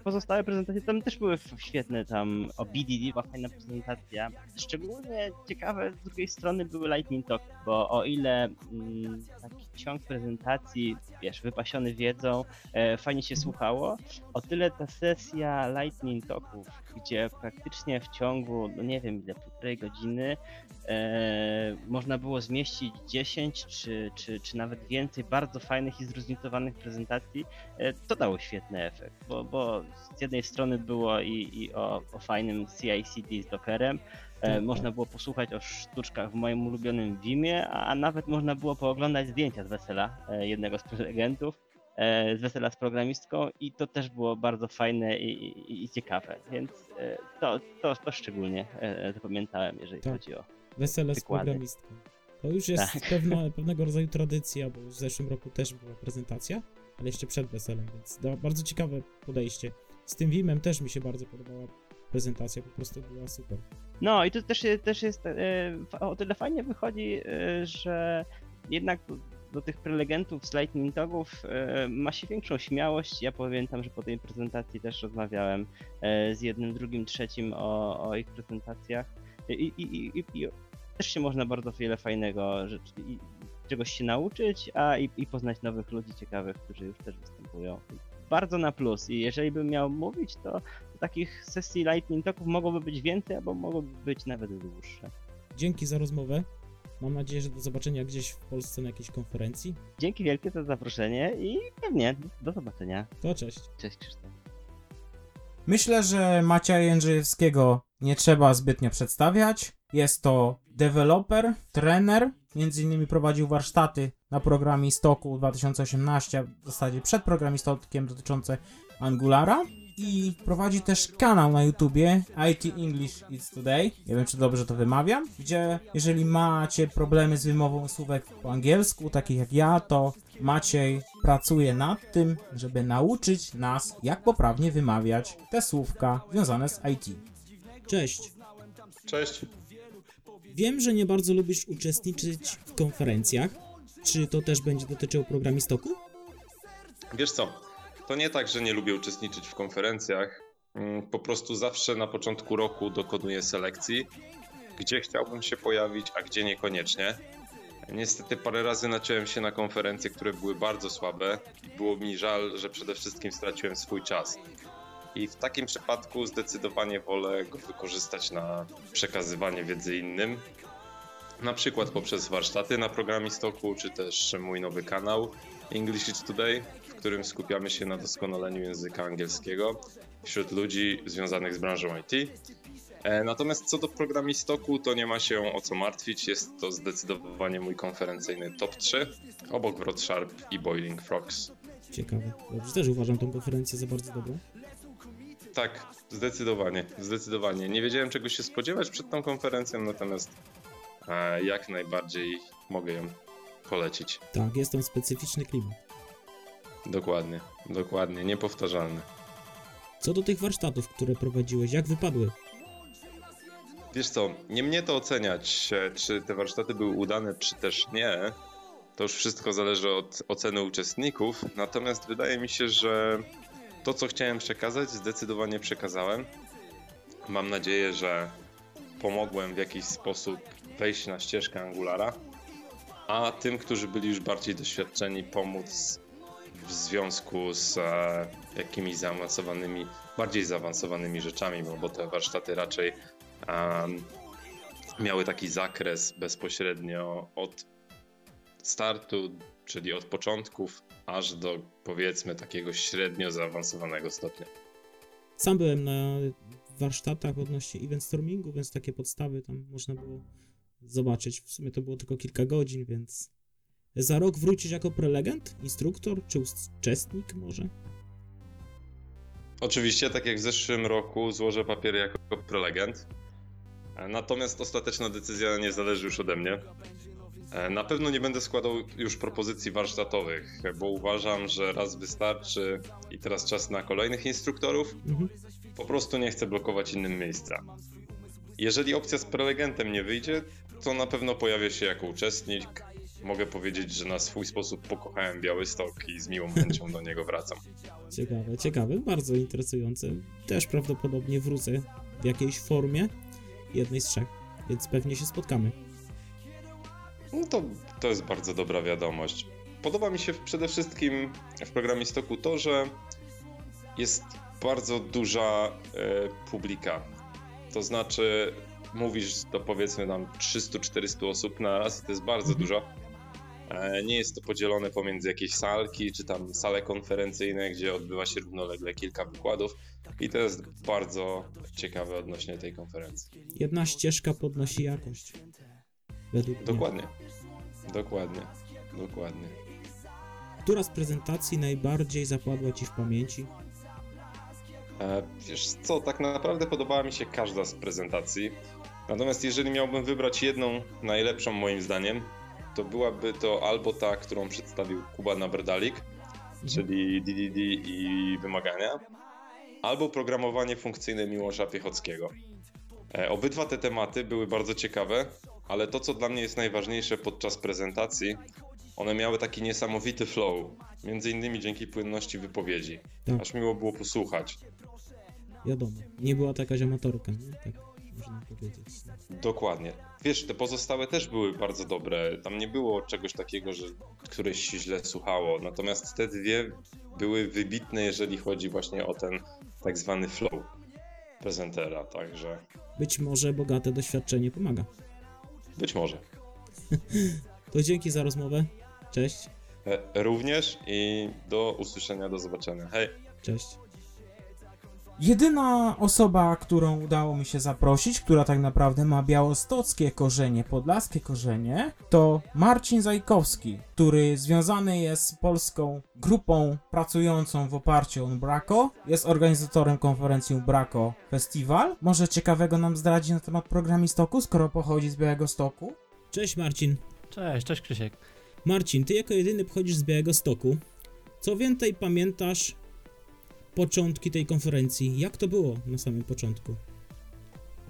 pozostałe prezentacje tam też były świetne, tam o BDD była fajna prezentacja. Szczególnie ciekawe z drugiej strony były Lightning Talk, bo o ile mm, taki ciąg prezentacji, wiesz, wypasiony wiedzą, e, fajnie się słuchało, o tyle ta sesja Lightning Talków, gdzie praktycznie w ciągu, no nie wiem ile, półtorej godziny e, można było zmieścić 10 czy, czy, czy nawet więcej bardzo fajnych i zróżnicowanych prezentacji, e, to dało świetny efekt, bo, bo z jednej strony było i, i o, o fajnym CI/CD z Dockerem, e,
Tak,
można było posłuchać o sztuczkach w moim ulubionym Vimie, a, nawet można było pooglądać zdjęcia z wesela e, jednego z prelegentów, z wesela z programistką i to też było bardzo fajne i, i, i ciekawe, więc e, to, to, to szczególnie e, zapamiętałem, jeżeli
Tak.
chodzi o
Wesele z
Wykłady.
programistką. To już jest
Tak.
pewna, pewnego rodzaju tradycja, bo w zeszłym roku też była prezentacja, ale jeszcze przed weselem, więc bardzo ciekawe podejście. Z tym Wimem też mi się bardzo podobała prezentacja, po prostu była super.
No i to też, też jest e, o tyle fajnie wychodzi, e, że jednak do, tych prelegentów z Lightning Talków e, ma się większą śmiałość. Ja pamiętam, że po tej prezentacji też rozmawiałem e, z jednym, drugim, trzecim o, o ich prezentacjach i, i, i, i, też się można bardzo wiele fajnego rzeczy, czegoś się nauczyć, a i, i poznać nowych ludzi ciekawych, którzy już też występują. Bardzo na plus i jeżeli bym miał mówić, to takich sesji Lightning Talków mogłoby być więcej, albo mogłoby być nawet dłuższe.
Dzięki za rozmowę. Mam nadzieję, że do zobaczenia gdzieś w Polsce na jakiejś konferencji.
Dzięki wielkie za zaproszenie i pewnie do zobaczenia.
To cześć.
Cześć Krzysztof.
Myślę, że Macieja Jędrzejewskiego nie trzeba zbytnio przedstawiać. Jest to deweloper, trener, między innymi prowadził warsztaty na programie Stoku 2018, w zasadzie przed programistokiem dotyczące Angulara i prowadzi też kanał na YouTubie IT English It's Today. Nie wiem, czy dobrze to wymawiam, gdzie jeżeli macie problemy z wymową słówek po angielsku, takich jak ja, to Maciej pracuje nad tym, żeby nauczyć nas, jak poprawnie wymawiać te słówka związane z IT.
Cześć.
Cześć.
Wiem, że nie bardzo lubisz uczestniczyć w konferencjach. Czy to też będzie dotyczyło programistoku?
Wiesz co, to nie tak, że nie lubię uczestniczyć w konferencjach. Mm, Po prostu zawsze na początku roku dokonuję selekcji gdzie chciałbym się pojawić, a gdzie niekoniecznie. Niestety parę razy naciąłem się na konferencje, które były bardzo słabe było mi żal, że przede wszystkim straciłem swój czas. I w takim przypadku zdecydowanie wolę go wykorzystać na przekazywanie wiedzy innym, na przykład poprzez warsztaty na programistoku, czy też mój nowy kanał English is Today, którym skupiamy się na doskonaleniu języka angielskiego wśród ludzi związanych z branżą IT. E, Natomiast co do programistoku, to nie ma się o co martwić. Jest to zdecydowanie mój konferencyjny top 3, obok Wrot Sharp i Boiling Frogs.
Ciekawe. Dobrze, też uważam tą konferencję za bardzo dobrą.
Tak, zdecydowanie, zdecydowanie. Nie wiedziałem czego się spodziewać przed tą konferencją, natomiast e, jak najbardziej mogę ją polecić.
Tak, jest tam specyficzny klimat.
Dokładnie, dokładnie, niepowtarzalny.
Co do tych warsztatów, które prowadziłeś, jak wypadły?
Wiesz co, nie mnie to oceniać, e, czy te warsztaty były udane, czy też nie. To już wszystko zależy od oceny uczestników. Natomiast wydaje mi się, że to, co chciałem przekazać, zdecydowanie przekazałem. Mam nadzieję, że pomogłem w jakiś sposób wejść na ścieżkę Angulara, a tym, którzy byli już bardziej doświadczeni, pomóc w związku z e, jakimiś zaawansowanymi, bardziej zaawansowanymi rzeczami, bo, te warsztaty raczej miały taki zakres bezpośrednio od startu, czyli od początków, aż do powiedzmy takiego średnio zaawansowanego stopnia.
Sam byłem na warsztatach odnośnie event stormingu, więc takie podstawy tam można było zobaczyć. W sumie to było tylko kilka godzin, więc za rok wrócisz jako prelegent, instruktor czy uczestnik może?
Oczywiście, tak jak w zeszłym roku, złożę papiery jako prelegent. Natomiast ostateczna decyzja nie zależy już ode mnie. Na pewno nie będę składał już propozycji warsztatowych, bo uważam, że raz wystarczy i teraz czas na kolejnych instruktorów.
Mhm.
Po prostu nie chcę blokować innym miejsca. Jeżeli opcja z prelegentem nie wyjdzie, to na pewno pojawię się jako uczestnik. Mogę powiedzieć, że na swój sposób pokochałem Białystok i z miłą chęcią do niego wracam. [LAUGHS]
Ciekawe, ciekawe, bardzo interesujące. Też prawdopodobnie wrócę w jakiejś formie, jednej z trzech, więc pewnie się spotkamy.
No to, to jest bardzo dobra wiadomość. Podoba mi się przede wszystkim w programistoku to, że jest bardzo duża e, publika. To znaczy, mówisz do powiedzmy nam 300-400 osób na raz i to jest bardzo dużo. E, nie jest to podzielone pomiędzy jakieś salki, czy tam sale konferencyjne, gdzie odbywa się równolegle kilka wykładów. I to jest bardzo ciekawe odnośnie tej konferencji.
Jedna ścieżka podnosi jakość. Według mnie.
Dokładnie. Dokładnie. Dokładnie.
Która z prezentacji najbardziej zapadła Ci w pamięci?
E, Wiesz co, tak naprawdę podobała mi się każda z prezentacji. Natomiast jeżeli miałbym wybrać jedną najlepszą moim zdaniem, to byłaby to albo ta, którą przedstawił Kuba Naberdalik, czyli DDD i wymagania, albo programowanie funkcyjne Miłosza Piechockiego. E, Obydwa te tematy były bardzo ciekawe, ale to, co dla mnie jest najważniejsze podczas prezentacji, one miały taki niesamowity flow, między innymi dzięki płynności wypowiedzi.
Tak.
Aż miło było posłuchać.
Wiadomo, nie była to jakaś amatorka, nie? Tak można powiedzieć.
Dokładnie. Wiesz, te pozostałe też były bardzo dobre. Tam nie było czegoś takiego, że któreś się źle słuchało. Natomiast te dwie były wybitne, jeżeli chodzi właśnie o ten tak zwany flow prezentera. Także
Być może bogate doświadczenie pomaga.
być może. [LAUGHS]
To dzięki za rozmowę. Cześć.
E, Również i do usłyszenia, do zobaczenia. Hej!
Cześć.
Jedyna osoba, którą udało mi się zaprosić, która tak naprawdę ma białostockie korzenie, podlaskie korzenie, to Marcin Zajkowski, który związany jest z polską grupą pracującą w oparciu o Umbraco, jest organizatorem konferencji Umbraco Festival. Może ciekawego nam zdradzi na temat programistoku, skoro pochodzi z Białego Stoku?
Cześć Marcin.
Cześć, cześć Krzysiek.
Marcin, ty jako jedyny pochodzisz z Białego Stoku. Co więcej pamiętasz początki tej konferencji? Jak to było na samym początku?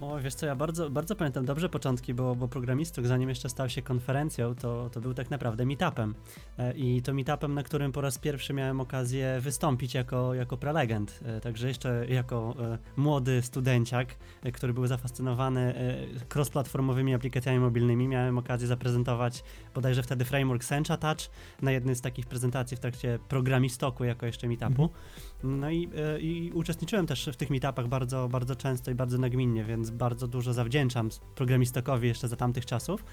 O, wiesz co, ja bardzo, bardzo pamiętam dobrze początki, bo, bo programistów, zanim jeszcze stał się konferencją, to, to był tak naprawdę meetupem. E, I to meetupem, na którym po raz pierwszy miałem okazję wystąpić jako, jako prelegent. E, Także jeszcze jako e, młody studenciak, który był zafascynowany cross-platformowymi aplikacjami mobilnymi, miałem okazję zaprezentować bodajże wtedy framework Sencha Touch na jednej z takich prezentacji w trakcie programistoku jako jeszcze meetupu. No i, e, i uczestniczyłem też w tych meetupach bardzo, bardzo często i bardzo nagminnie, więc bardzo dużo zawdzięczam programistokowi jeszcze za tamtych czasów.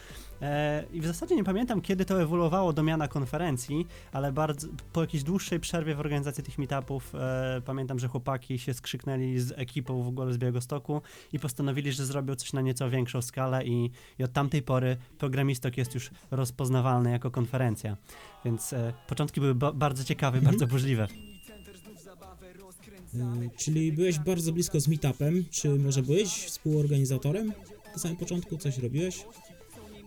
E, I w zasadzie nie pamiętam, kiedy to ewoluowało do miana konferencji, ale bardzo, po jakiejś dłuższej przerwie w organizacji tych meetupów e, pamiętam, że chłopaki się skrzyknęli z ekipą w ogóle z Białegostoku i postanowili, że zrobią coś na nieco większą skalę i, i od tamtej pory programistok jest już rozpoznawalny jako konferencja. Więc początki były ba- bardzo ciekawe,
Mhm.
bardzo burzliwe.
E, Czyli byłeś bardzo blisko z meetupem, czy może byłeś współorganizatorem? Na samym początku coś robiłeś?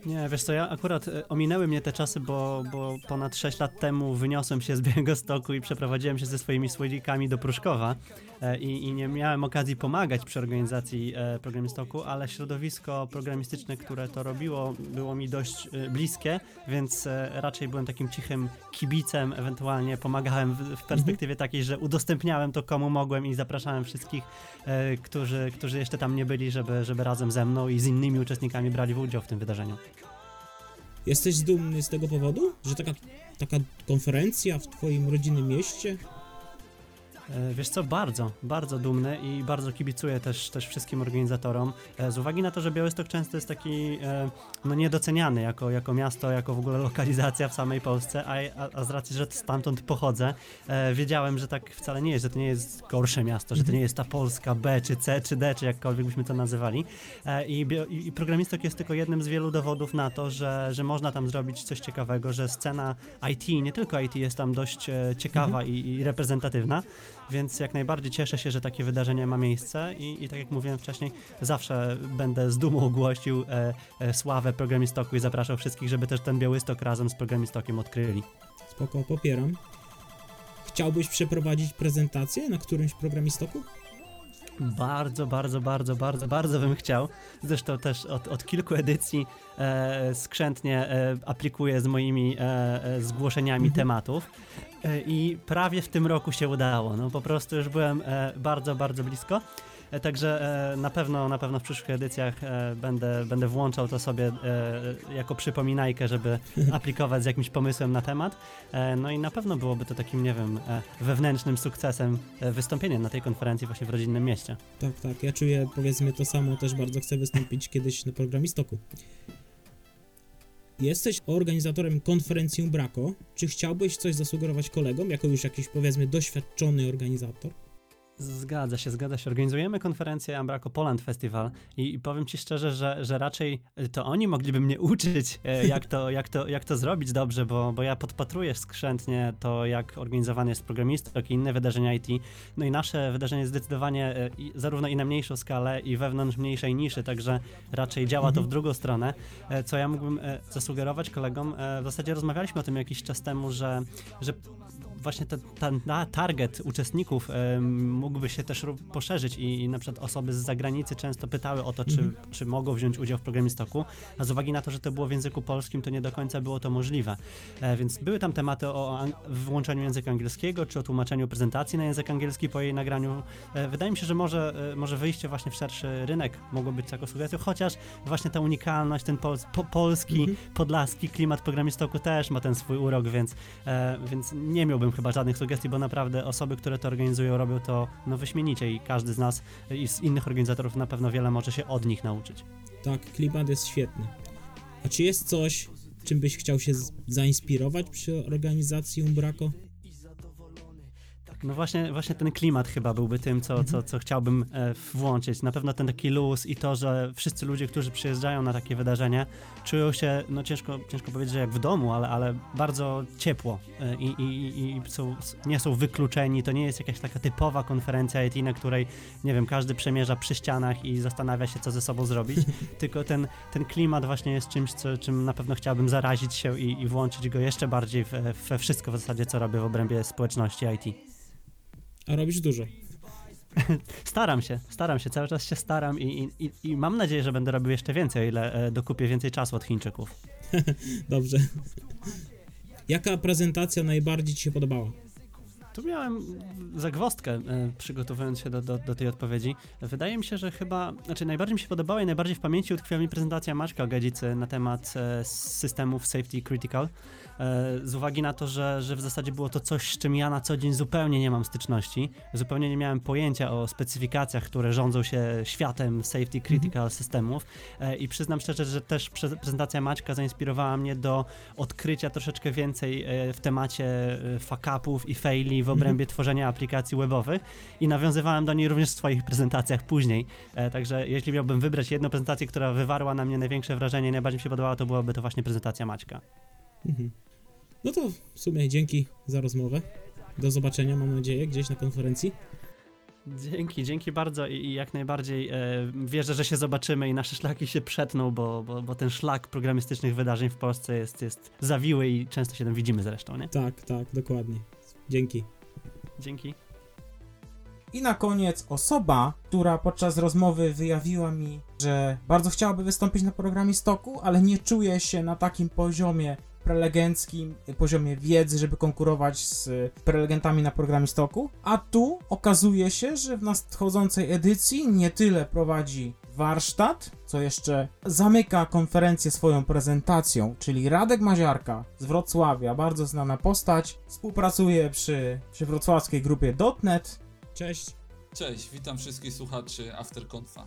Nie, wiesz co, ja akurat e, ominęły mnie te czasy, bo, bo ponad 6 lat temu wyniosłem się z [LAUGHS] Białegostoku i przeprowadziłem się ze swoimi słoikami do Pruszkowa i, i nie miałem okazji pomagać przy organizacji e, Programistoku, ale środowisko programistyczne, które to robiło, było mi dość e, bliskie, więc e, raczej byłem takim cichym kibicem, ewentualnie pomagałem w, w perspektywie takiej, że udostępniałem to komu mogłem i zapraszałem wszystkich, e, którzy, którzy jeszcze tam nie byli, żeby, żeby razem ze mną i z innymi uczestnikami brali udział w tym wydarzeniu.
Jesteś dumny z tego powodu, że taka, taka konferencja w twoim rodzinnym mieście?
E, Wiesz co, bardzo, bardzo dumny i bardzo kibicuję też, też wszystkim organizatorom. E, Z uwagi na to, że Białystok często jest taki e, no niedoceniany jako, jako miasto, jako w ogóle lokalizacja w samej Polsce, a, a, z racji, że stamtąd pochodzę, wiedziałem, że tak wcale nie jest, że to nie jest gorsze miasto, że to nie jest ta Polska B, czy C, czy D, czy jakkolwiek byśmy to nazywali. I, i i Programistok jest tylko jednym z wielu dowodów na to, że, że można tam zrobić coś ciekawego, że scena IT, nie tylko IT jest tam dość ciekawa i, i reprezentatywna, więc jak najbardziej cieszę się, że takie wydarzenie ma miejsce i, i tak jak mówiłem wcześniej, zawsze będę z dumą głościł e, e, sławę Programistoku i zapraszał wszystkich, żeby też ten Białystok razem z Programistokiem odkryli.
Spoko, popieram. Chciałbyś przeprowadzić prezentację na którymś programistoku?
Bardzo, bardzo, bardzo, bardzo, bardzo bym chciał. Zresztą też od, od kilku edycji e, skrzętnie e, aplikuję z moimi e, e, zgłoszeniami tematów. E, I prawie w tym roku się udało. No po prostu już byłem e, bardzo, bardzo blisko. E, Także e, na pewno, na pewno w przyszłych edycjach e, będę, będę włączał to sobie jako przypominajkę, żeby [LAUGHS] aplikować z jakimś pomysłem na temat. No i na pewno byłoby to takim, nie wiem, wewnętrznym sukcesem wystąpienie na tej konferencji właśnie w rodzinnym mieście.
Tak, tak. Ja czuję, powiedzmy, to samo. Też bardzo chcę wystąpić kiedyś na programistoku. Jesteś organizatorem konferencji Umbraco. Czy chciałbyś coś zasugerować kolegom, jako już jakiś, powiedzmy, doświadczony organizator?
Zgadza się, zgadza się. Organizujemy konferencję Ambraco Poland Festival i, i powiem ci szczerze, że, że raczej to oni mogliby mnie uczyć, e, jak to, jak to, jak to zrobić dobrze, bo, bo ja podpatruję skrzętnie to, jak organizowany jest programistok i inne wydarzenia IT. No i nasze wydarzenie zdecydowanie e, i, zarówno i na mniejszą skalę, i wewnątrz mniejszej niszy, także raczej działa to w drugą stronę. E, Co ja mógłbym zasugerować kolegom? W zasadzie rozmawialiśmy o tym jakiś czas temu, że, że właśnie ten, target uczestników mógłby się też poszerzyć i, i na przykład osoby z zagranicy często pytały o to, czy, czy mogą wziąć udział w programistoku, a z uwagi na to, że to było w języku polskim, to nie do końca było to możliwe. E, więc były tam tematy o włączeniu języka angielskiego, czy o tłumaczeniu prezentacji na język angielski po jej nagraniu. E, wydaje mi się, że może, e, może wyjście właśnie w szerszy rynek mogło być taką sugestią, chociaż właśnie ta unikalność, ten pol, po, polski, podlaski klimat programistoku też ma ten swój urok, więc, więc nie miałbym chyba żadnych sugestii, bo naprawdę osoby, które to organizują, robią to no, wyśmienicie i każdy z nas i z innych organizatorów na pewno wiele może się od nich nauczyć.
Tak, klimat jest świetny. A czy jest coś, czym byś chciał się zainspirować przy organizacji Umbraco?
No właśnie, właśnie ten klimat chyba byłby tym, co, co, co chciałbym e, włączyć. Na pewno ten taki luz i to, że wszyscy ludzie, którzy przyjeżdżają na takie wydarzenie, czują się, no ciężko, ciężko powiedzieć, że jak w domu, ale, ale bardzo ciepło e, i, i, i są, nie są wykluczeni. To nie jest jakaś taka typowa konferencja IT, na której, nie wiem, każdy przemierza przy ścianach i zastanawia się, co ze sobą zrobić, [LAUGHS] tylko ten, ten klimat właśnie jest czymś, co, czym na pewno chciałbym zarazić się i, i włączyć go jeszcze bardziej we, we wszystko w zasadzie, co robię w obrębie społeczności IT.
A robisz dużo. [LAUGHS]
Staram się, staram się, cały czas się staram i, i, i- mam nadzieję, że będę robił jeszcze więcej, o ile e, dokupię więcej czasu od Chińczyków. [LAUGHS]
Dobrze. Jaka prezentacja najbardziej Ci się podobała?
Tu miałem zagwostkę, e, przygotowując się do, do, do tej odpowiedzi. Wydaje mi się, że chyba, znaczy najbardziej mi się podobała i najbardziej w pamięci utkwiła mi prezentacja Maćka Gadzicy na temat e, systemów Safety Critical. E, z uwagi na to, że, że w zasadzie było to coś, z czym ja na co dzień zupełnie nie mam styczności. Zupełnie nie miałem pojęcia o specyfikacjach, które rządzą się światem Safety Critical systemów. E, I przyznam szczerze, że też prezentacja Maćka zainspirowała mnie do odkrycia troszeczkę więcej e, w temacie fuck-upów i faili w obrębie tworzenia aplikacji webowych i nawiązywałem do niej również w swoich prezentacjach później. Także jeśli miałbym wybrać jedną prezentację, która wywarła na mnie największe wrażenie i najbardziej mi się podobała, to byłaby to właśnie prezentacja Maćka.
Mhm. No to w sumie dzięki za rozmowę. Do zobaczenia, mam nadzieję, gdzieś na konferencji.
Dzięki, dzięki bardzo i, i jak najbardziej e, wierzę, że się zobaczymy i nasze szlaki się przetną, bo, bo, bo ten szlak programistycznych wydarzeń w Polsce jest, jest zawiły i często się tam widzimy zresztą, nie?
Tak, tak, dokładnie. Dzięki.
Dzięki.
I na koniec osoba, która podczas rozmowy wyjawiła mi, że bardzo chciałaby wystąpić na programie Stoku, ale nie czuje się na takim poziomie prelegenckim, poziomie wiedzy, żeby konkurować z prelegentami na programie Stoku. A tu okazuje się, że w nadchodzącej edycji nie tyle prowadzi warsztat, co jeszcze zamyka konferencję swoją prezentacją, czyli Radek Maziarka z Wrocławia, bardzo znana postać, współpracuje przy, przy wrocławskiej grupie .NET,
Cześć.
Cześć, witam wszystkich słuchaczy AfterConfa.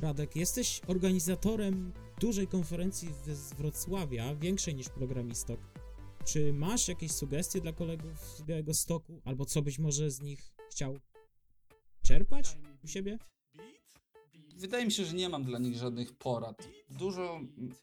Radek, jesteś organizatorem dużej konferencji z Wrocławia, większej niż Programistok. Czy masz jakieś sugestie dla kolegów z Białego Stoku, albo co być może z nich chciał czerpać u siebie?
Wydaje mi się, że nie mam dla nich żadnych porad. Dużo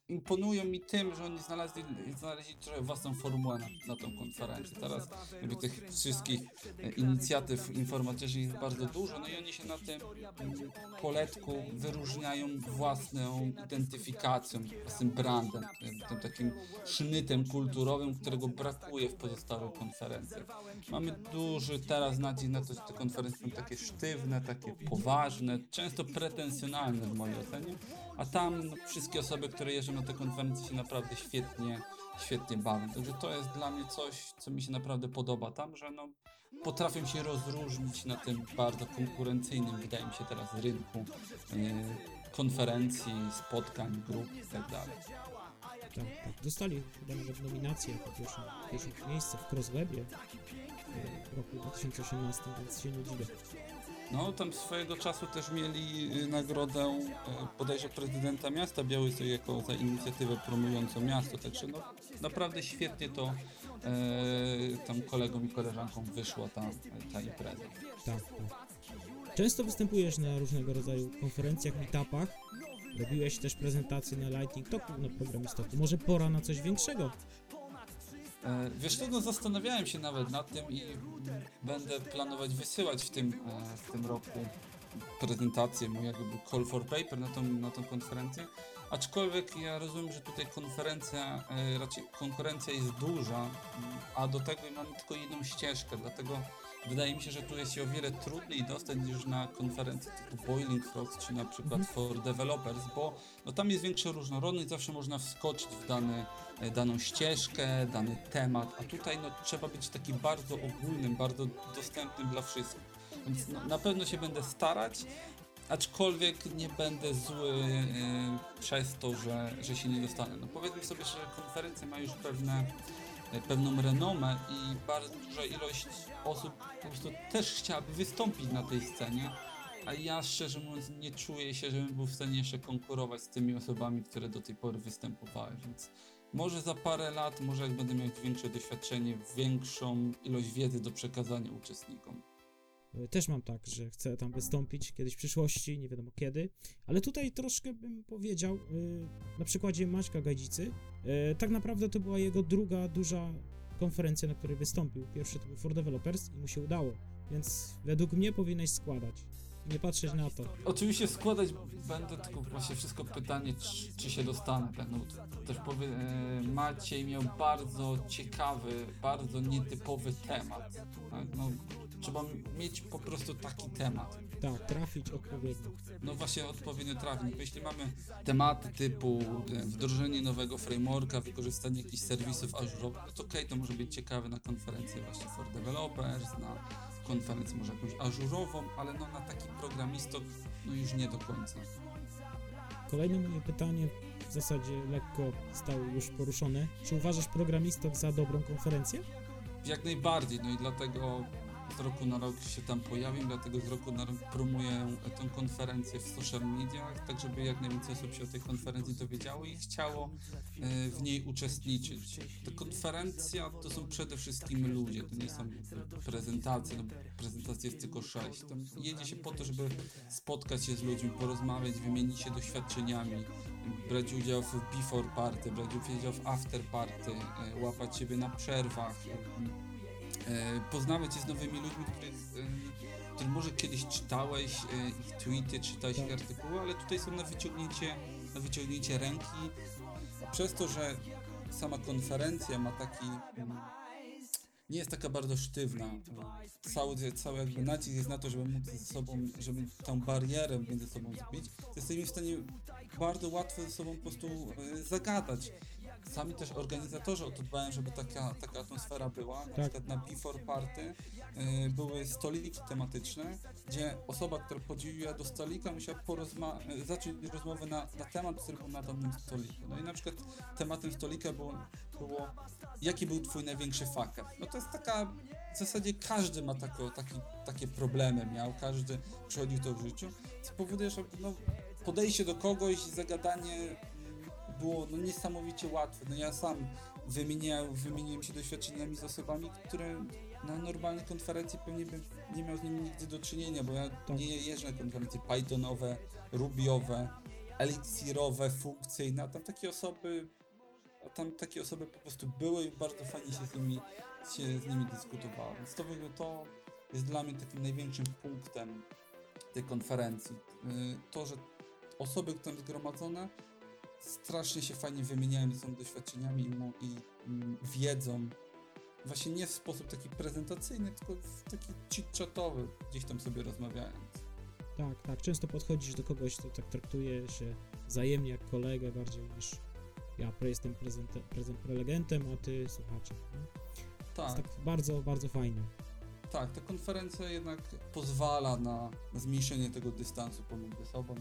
imponują mi tym, że oni znaleźli, znaleźli trochę własną formułę na, na tą konferencję. Teraz jakby tych wszystkich e, inicjatyw informatycznych jest bardzo dużo, no i oni się na tym mm, poletku wyróżniają własną identyfikacją, własnym brandem, tym, takim sznytem kulturowym, którego brakuje w pozostałych konferencjach. Mamy duży teraz nacisk na to, że te konferencje są takie sztywne, takie poważne, często pretensjonalne w mojej ocenie, a tam wszystkie osoby, które jeżdżą na te konferencje się naprawdę świetnie, świetnie bawią. Także to jest dla mnie coś, co mi się naprawdę podoba tam, że no, potrafią się rozróżnić na tym bardzo konkurencyjnym, wydaje mi się teraz, rynku e, konferencji, spotkań, grup i tak.
Tak, tak. Dostali chyba nominację jako pierwsze, pierwsze miejsce w Crosswebie w roku 2018, więc się nie dziwię.
No, tam swojego czasu też mieli y, nagrodę y, bodajże prezydenta miasta Białystok jako za inicjatywę promującą miasto, także no, naprawdę świetnie to e, tam kolegom i koleżankom wyszła ta, ta impreza.
Tak, tak. Często występujesz na różnego rodzaju konferencjach, meetupach. Robiłeś też prezentacje na Lightning Talku na programistoku. Może pora na coś większego?
E, Wiesz co, no zastanawiałem się nawet nad tym i będę planować wysyłać w tym, e, w tym roku prezentację mojego call for paper na tą, na tą konferencję. Aczkolwiek ja rozumiem, że tutaj konferencja, e, raczej konkurencja jest duża, a do tego mamy tylko jedną ścieżkę, dlatego wydaje mi się, że tu jest się o wiele trudniej dostać niż na konferencji typu Boiling Frogs czy na przykład for Developers, bo no, tam jest większa różnorodność, zawsze można wskoczyć w dany e, daną ścieżkę, dany temat, a tutaj no, trzeba być taki bardzo ogólnym, bardzo dostępnym dla wszystkich. Więc no, na pewno się będę starać, aczkolwiek nie będę zły e, przez to, że, że się nie dostanę. No powiedzmy sobie, że konferencja ma już pewne, pewną renomę i bardzo duża ilość osób po prostu też chciałaby wystąpić na tej scenie, a ja szczerze mówiąc nie czuję się, żebym był w stanie jeszcze konkurować z tymi osobami, które do tej pory występowały, więc może za parę lat, może jak będę miał większe doświadczenie, większą ilość wiedzy do przekazania uczestnikom.
E, Też mam tak, że chcę tam wystąpić kiedyś w przyszłości, nie wiadomo kiedy, ale tutaj troszkę bym powiedział, e, na przykładzie Maćka Gajdzicy, e, tak naprawdę to była jego druga duża konferencja, na której wystąpił. Pierwszy to był For Developers i mu się udało, więc według mnie powinieneś składać. Nie patrzeć na to.
Oczywiście składać będę, tylko właśnie wszystko pytanie, czy, czy się dostanę. No, też powie, Maciej miał bardzo ciekawy, bardzo nietypowy temat. Tak? No, trzeba mieć po prostu taki temat.
Tak, trafić odpowiednio.
No właśnie odpowiednio trafić. Jeśli mamy tematy typu e, wdrożenie nowego frameworka, wykorzystanie jakichś serwisów Azure, no to okej, to może być ciekawe na konferencję właśnie for developers, na konferencję może jakąś ażurową, ale no na taki programistok no już nie do końca.
Kolejne moje pytanie w zasadzie lekko zostało już poruszone. Czy uważasz programistów za dobrą konferencję?
Jak najbardziej, no i dlatego z roku na rok się tam pojawiam, dlatego z roku na rok promuję tę konferencję w social mediach, tak żeby jak najwięcej osób się o tej konferencji dowiedziało i chciało e, w niej uczestniczyć. Ta konferencja to są przede wszystkim ludzie, to nie są prezentacje, no prezentacji jest tylko sześć. Tam jedzie się po to, żeby spotkać się z ludźmi, porozmawiać, wymienić się doświadczeniami, brać udział w before party, brać udział w after party, e, łapać siebie na przerwach, poznawać się z nowymi ludźmi, których, e, których może kiedyś czytałeś, e, ich tweety, czytałeś ich artykuły, ale tutaj są na wyciągnięcie, na wyciągnięcie ręki. Przez to, że sama konferencja ma taki mm, nie jest taka bardzo sztywna. Cały, cały jakby nacisk jest na to, żeby móc ze sobą, żeby tą barierę między sobą zbić. Jesteśmy w stanie bardzo łatwo ze sobą po prostu e, zagadać. Sami też organizatorzy o to dbają, żeby taka, taka atmosfera była. Na przykład na Before Party e, były stoliki tematyczne, gdzie osoba, która podchodziła do stolika musiała porozma- e, zacząć rozmowę na, na temat, który był na danym stoliku. No i na przykład tematem stolika było, było jaki był twój największy fuck? No to jest taka, w zasadzie każdy ma tako, taki, takie problemy miał, każdy przechodził to w życiu, co powoduje, że no, podejście do kogoś, zagadanie było no, niesamowicie łatwe. No ja sam wymieniałem, wymieniłem się doświadczeniami z osobami, które na normalnej konferencji pewnie bym nie miał z nimi nigdy do czynienia, bo ja nie jeżdżę na konferencje Pythonowe, Rubiowe, eliksirowe, funkcyjne, a tam takie osoby a tam takie osoby po prostu były i bardzo fajnie się z nimi, się z nimi dyskutowało. Więc to, to jest dla mnie takim największym punktem tej konferencji. Yy, To, że osoby tam zgromadzone strasznie się fajnie wymieniają ze sobą doświadczeniami i, i mm, wiedzą. Właśnie nie w sposób taki prezentacyjny, tylko w taki chit-chatowy, gdzieś tam sobie rozmawiając.
Tak, tak. Często podchodzisz do kogoś, kto tak traktuje się wzajemnie jak kolegę bardziej niż ja jestem prezent, prezent prelegentem, a ty słuchaczem.
Tak.
Jest tak bardzo, bardzo fajnie.
Tak, ta konferencja jednak pozwala na, zmniejszenie tego dystansu pomiędzy sobą,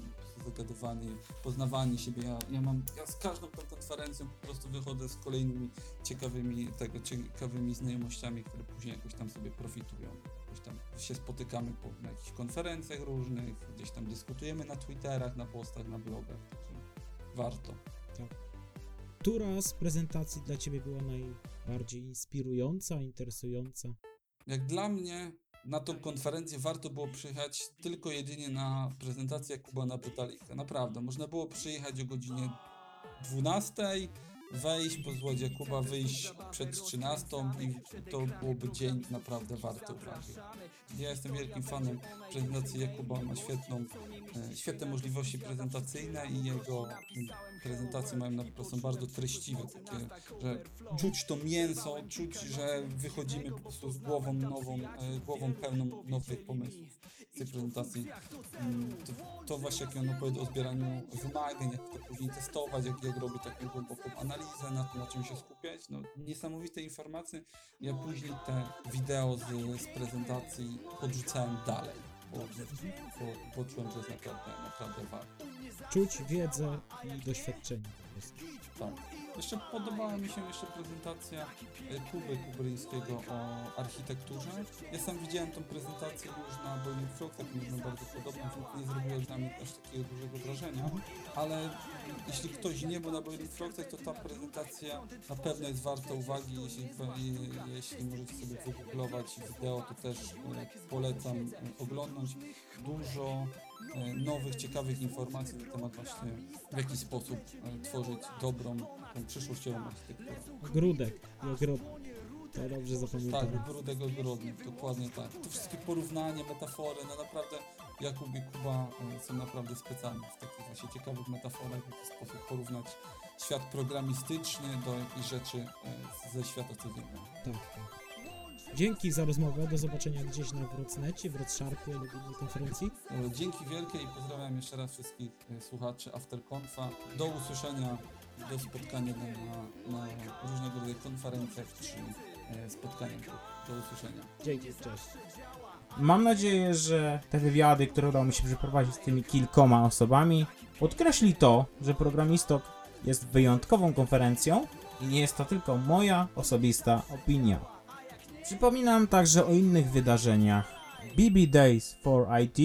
zagadywanie, poznawanie siebie. Ja, ja mam, ja z każdą tą konferencją po prostu wychodzę z kolejnymi ciekawymi, tego, ciekawymi znajomościami, które później jakoś tam sobie profitują. Jakoś tam się spotykamy po, na jakichś konferencjach różnych, gdzieś tam dyskutujemy na Twitterach, na postach, na blogach, warto.
Która z prezentacji dla ciebie była najbardziej inspirująca, interesująca?
Jak dla mnie na tą konferencję warto było przyjechać tylko jedynie na prezentację Kuba na Butalika. Naprawdę, można było przyjechać o godzinie 12, wejść, pozwolić Jakuba wyjść przed 13 i to byłoby dzień naprawdę warty uwagi. Ja jestem wielkim fanem prezentacji Jakuba, ma świetną, świetne możliwości prezentacyjne i jego prezentacje mają na są bardzo treściwe, takie, że czuć to mięso, czuć, że wychodzimy po prostu z głową nową, e, głową pełną nowych pomysłów z tej prezentacji. Mm, To, to właśnie jak on opowiada o zbieraniu wymagań, jak to później testować, jak, jak robi taką głęboką analizę na na czym się skupiać. No, niesamowite informacje. Ja później te wideo z, z prezentacji podrzucałem dalej, bo, bo poczułem, że jest naprawdę, naprawdę warto.
Czuć wiedzę i doświadczenie po prostu.
Tak. Jeszcze podobała mi się jeszcze prezentacja e, Kuby Kubryńskiego o architekturze. Ja sam widziałem tą prezentację już na Boiling Frogach, mi bardzo podobna, więc nie zrobiła na mnie aż takiego dużego wrażenia, ale jeśli ktoś nie był na Boiling Frogach, to ta prezentacja na pewno jest warta uwagi. Jeśli, je- jeśli możecie sobie wygooglować wideo, to też e, polecam e, oglądnąć. Dużo nowych, ciekawych informacji na temat właśnie w jaki sposób e, tworzyć dobrą, tą przyszłościową architekturę.
Ogródek i ogrodnik. To dobrze zapamiętałem.
Tak, brudek ogrodnik, dokładnie tak. To wszystkie porównania, metafory, no naprawdę Jakub i Kuba e, są naprawdę specjalni w takich właśnie ciekawych metaforach, w jaki sposób porównać świat programistyczny do jakichś rzeczy e, ze świata cywilnego.
Tak, tak. Dzięki za rozmowę, do zobaczenia gdzieś na Wrocnecie, Wrocszarpie lub innej konferencji.
E, Dzięki wielkie i pozdrawiam jeszcze raz wszystkich e, słuchaczy AfterConfa. Do usłyszenia, do spotkania na, na różnego rodzaju konferencjach czy e, spotkaniach. Do usłyszenia.
Dzięki, cześć.
Mam nadzieję, że te wywiady, które udało mi się przeprowadzić z tymi kilkoma osobami, podkreśli to, że Programistok jest wyjątkową konferencją i nie jest to tylko moja osobista opinia. Przypominam także o innych wydarzeniach. BB Days for IT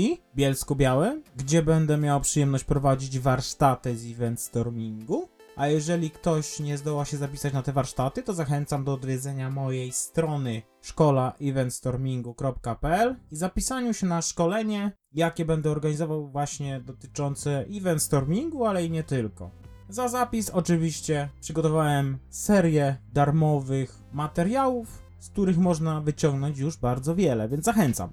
Białym, gdzie będę miał przyjemność prowadzić warsztaty z event stormingu. A jeżeli ktoś nie zdoła się zapisać na te warsztaty, to zachęcam do odwiedzenia mojej strony szkolaeventstormingu.pl i zapisaniu się na szkolenie, jakie będę organizował właśnie dotyczące event stormingu, ale i nie tylko. Za zapis oczywiście przygotowałem serię darmowych materiałów, z których można wyciągnąć już bardzo wiele, więc zachęcam.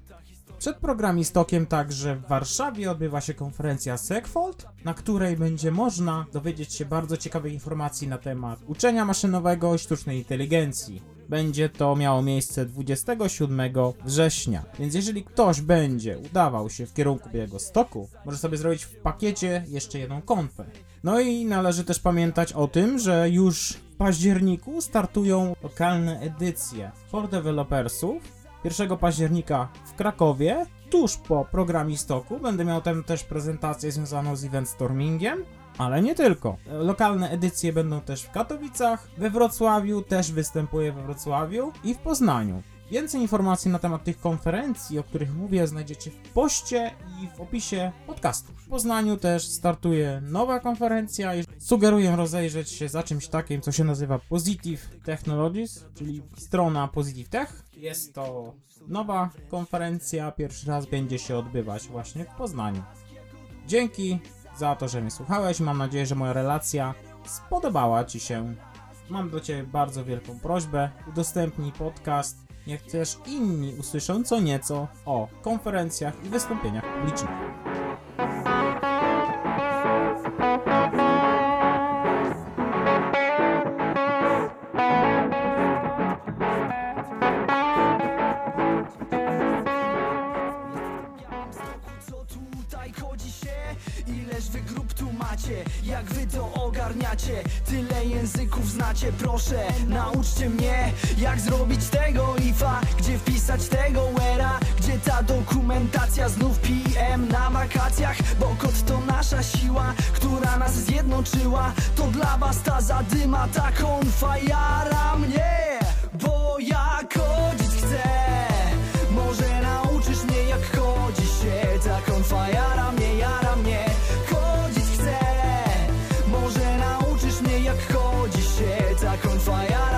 Przed programistokiem także w Warszawie odbywa się konferencja SegFold, na której będzie można dowiedzieć się bardzo ciekawych informacji na temat uczenia maszynowego i sztucznej inteligencji. Będzie to miało miejsce 27 września, więc jeżeli ktoś będzie udawał się w kierunku Białego Stoku, może sobie zrobić w pakiecie jeszcze jedną konfę. No i należy też pamiętać o tym, że już październiku startują lokalne edycje for developersów 1 października w Krakowie, tuż po programistoku. Będę miał tam też prezentację związaną z event stormingiem, ale nie tylko. Lokalne edycje będą też w Katowicach, we Wrocławiu, też występuję we Wrocławiu i w Poznaniu. Więcej informacji na temat tych konferencji, o których mówię, znajdziecie w poście i w opisie podcastu. W Poznaniu też startuje nowa konferencja i sugeruję rozejrzeć się za czymś takim, co się nazywa Positive Technologies, czyli strona Positive Tech. Jest to nowa konferencja, pierwszy raz będzie się odbywać właśnie w Poznaniu. Dzięki za to, że mnie słuchałeś. Mam nadzieję, że moja relacja spodobała Ci się. Mam do Ciebie bardzo wielką prośbę. Udostępnij podcast. Niech też inni usłyszą co nieco o konferencjach i wystąpieniach publicznych.
Ileż wy grup tu macie? Jak wy to ogarniacie? Tyle języków znacie Proszę nauczcie mnie Jak zrobić dokumentacja Znów PM na wakacjach Bo kod to nasza siła Która nas zjednoczyła. To dla was ta zadyma Ta konfa jara mnie Bo ja kodzić chcę. Może nauczysz mnie jak kodzi się Ta konfa jara mnie, jara mnie. Kodzić chcę. Może nauczysz mnie jak kodzi się Ta konfa jara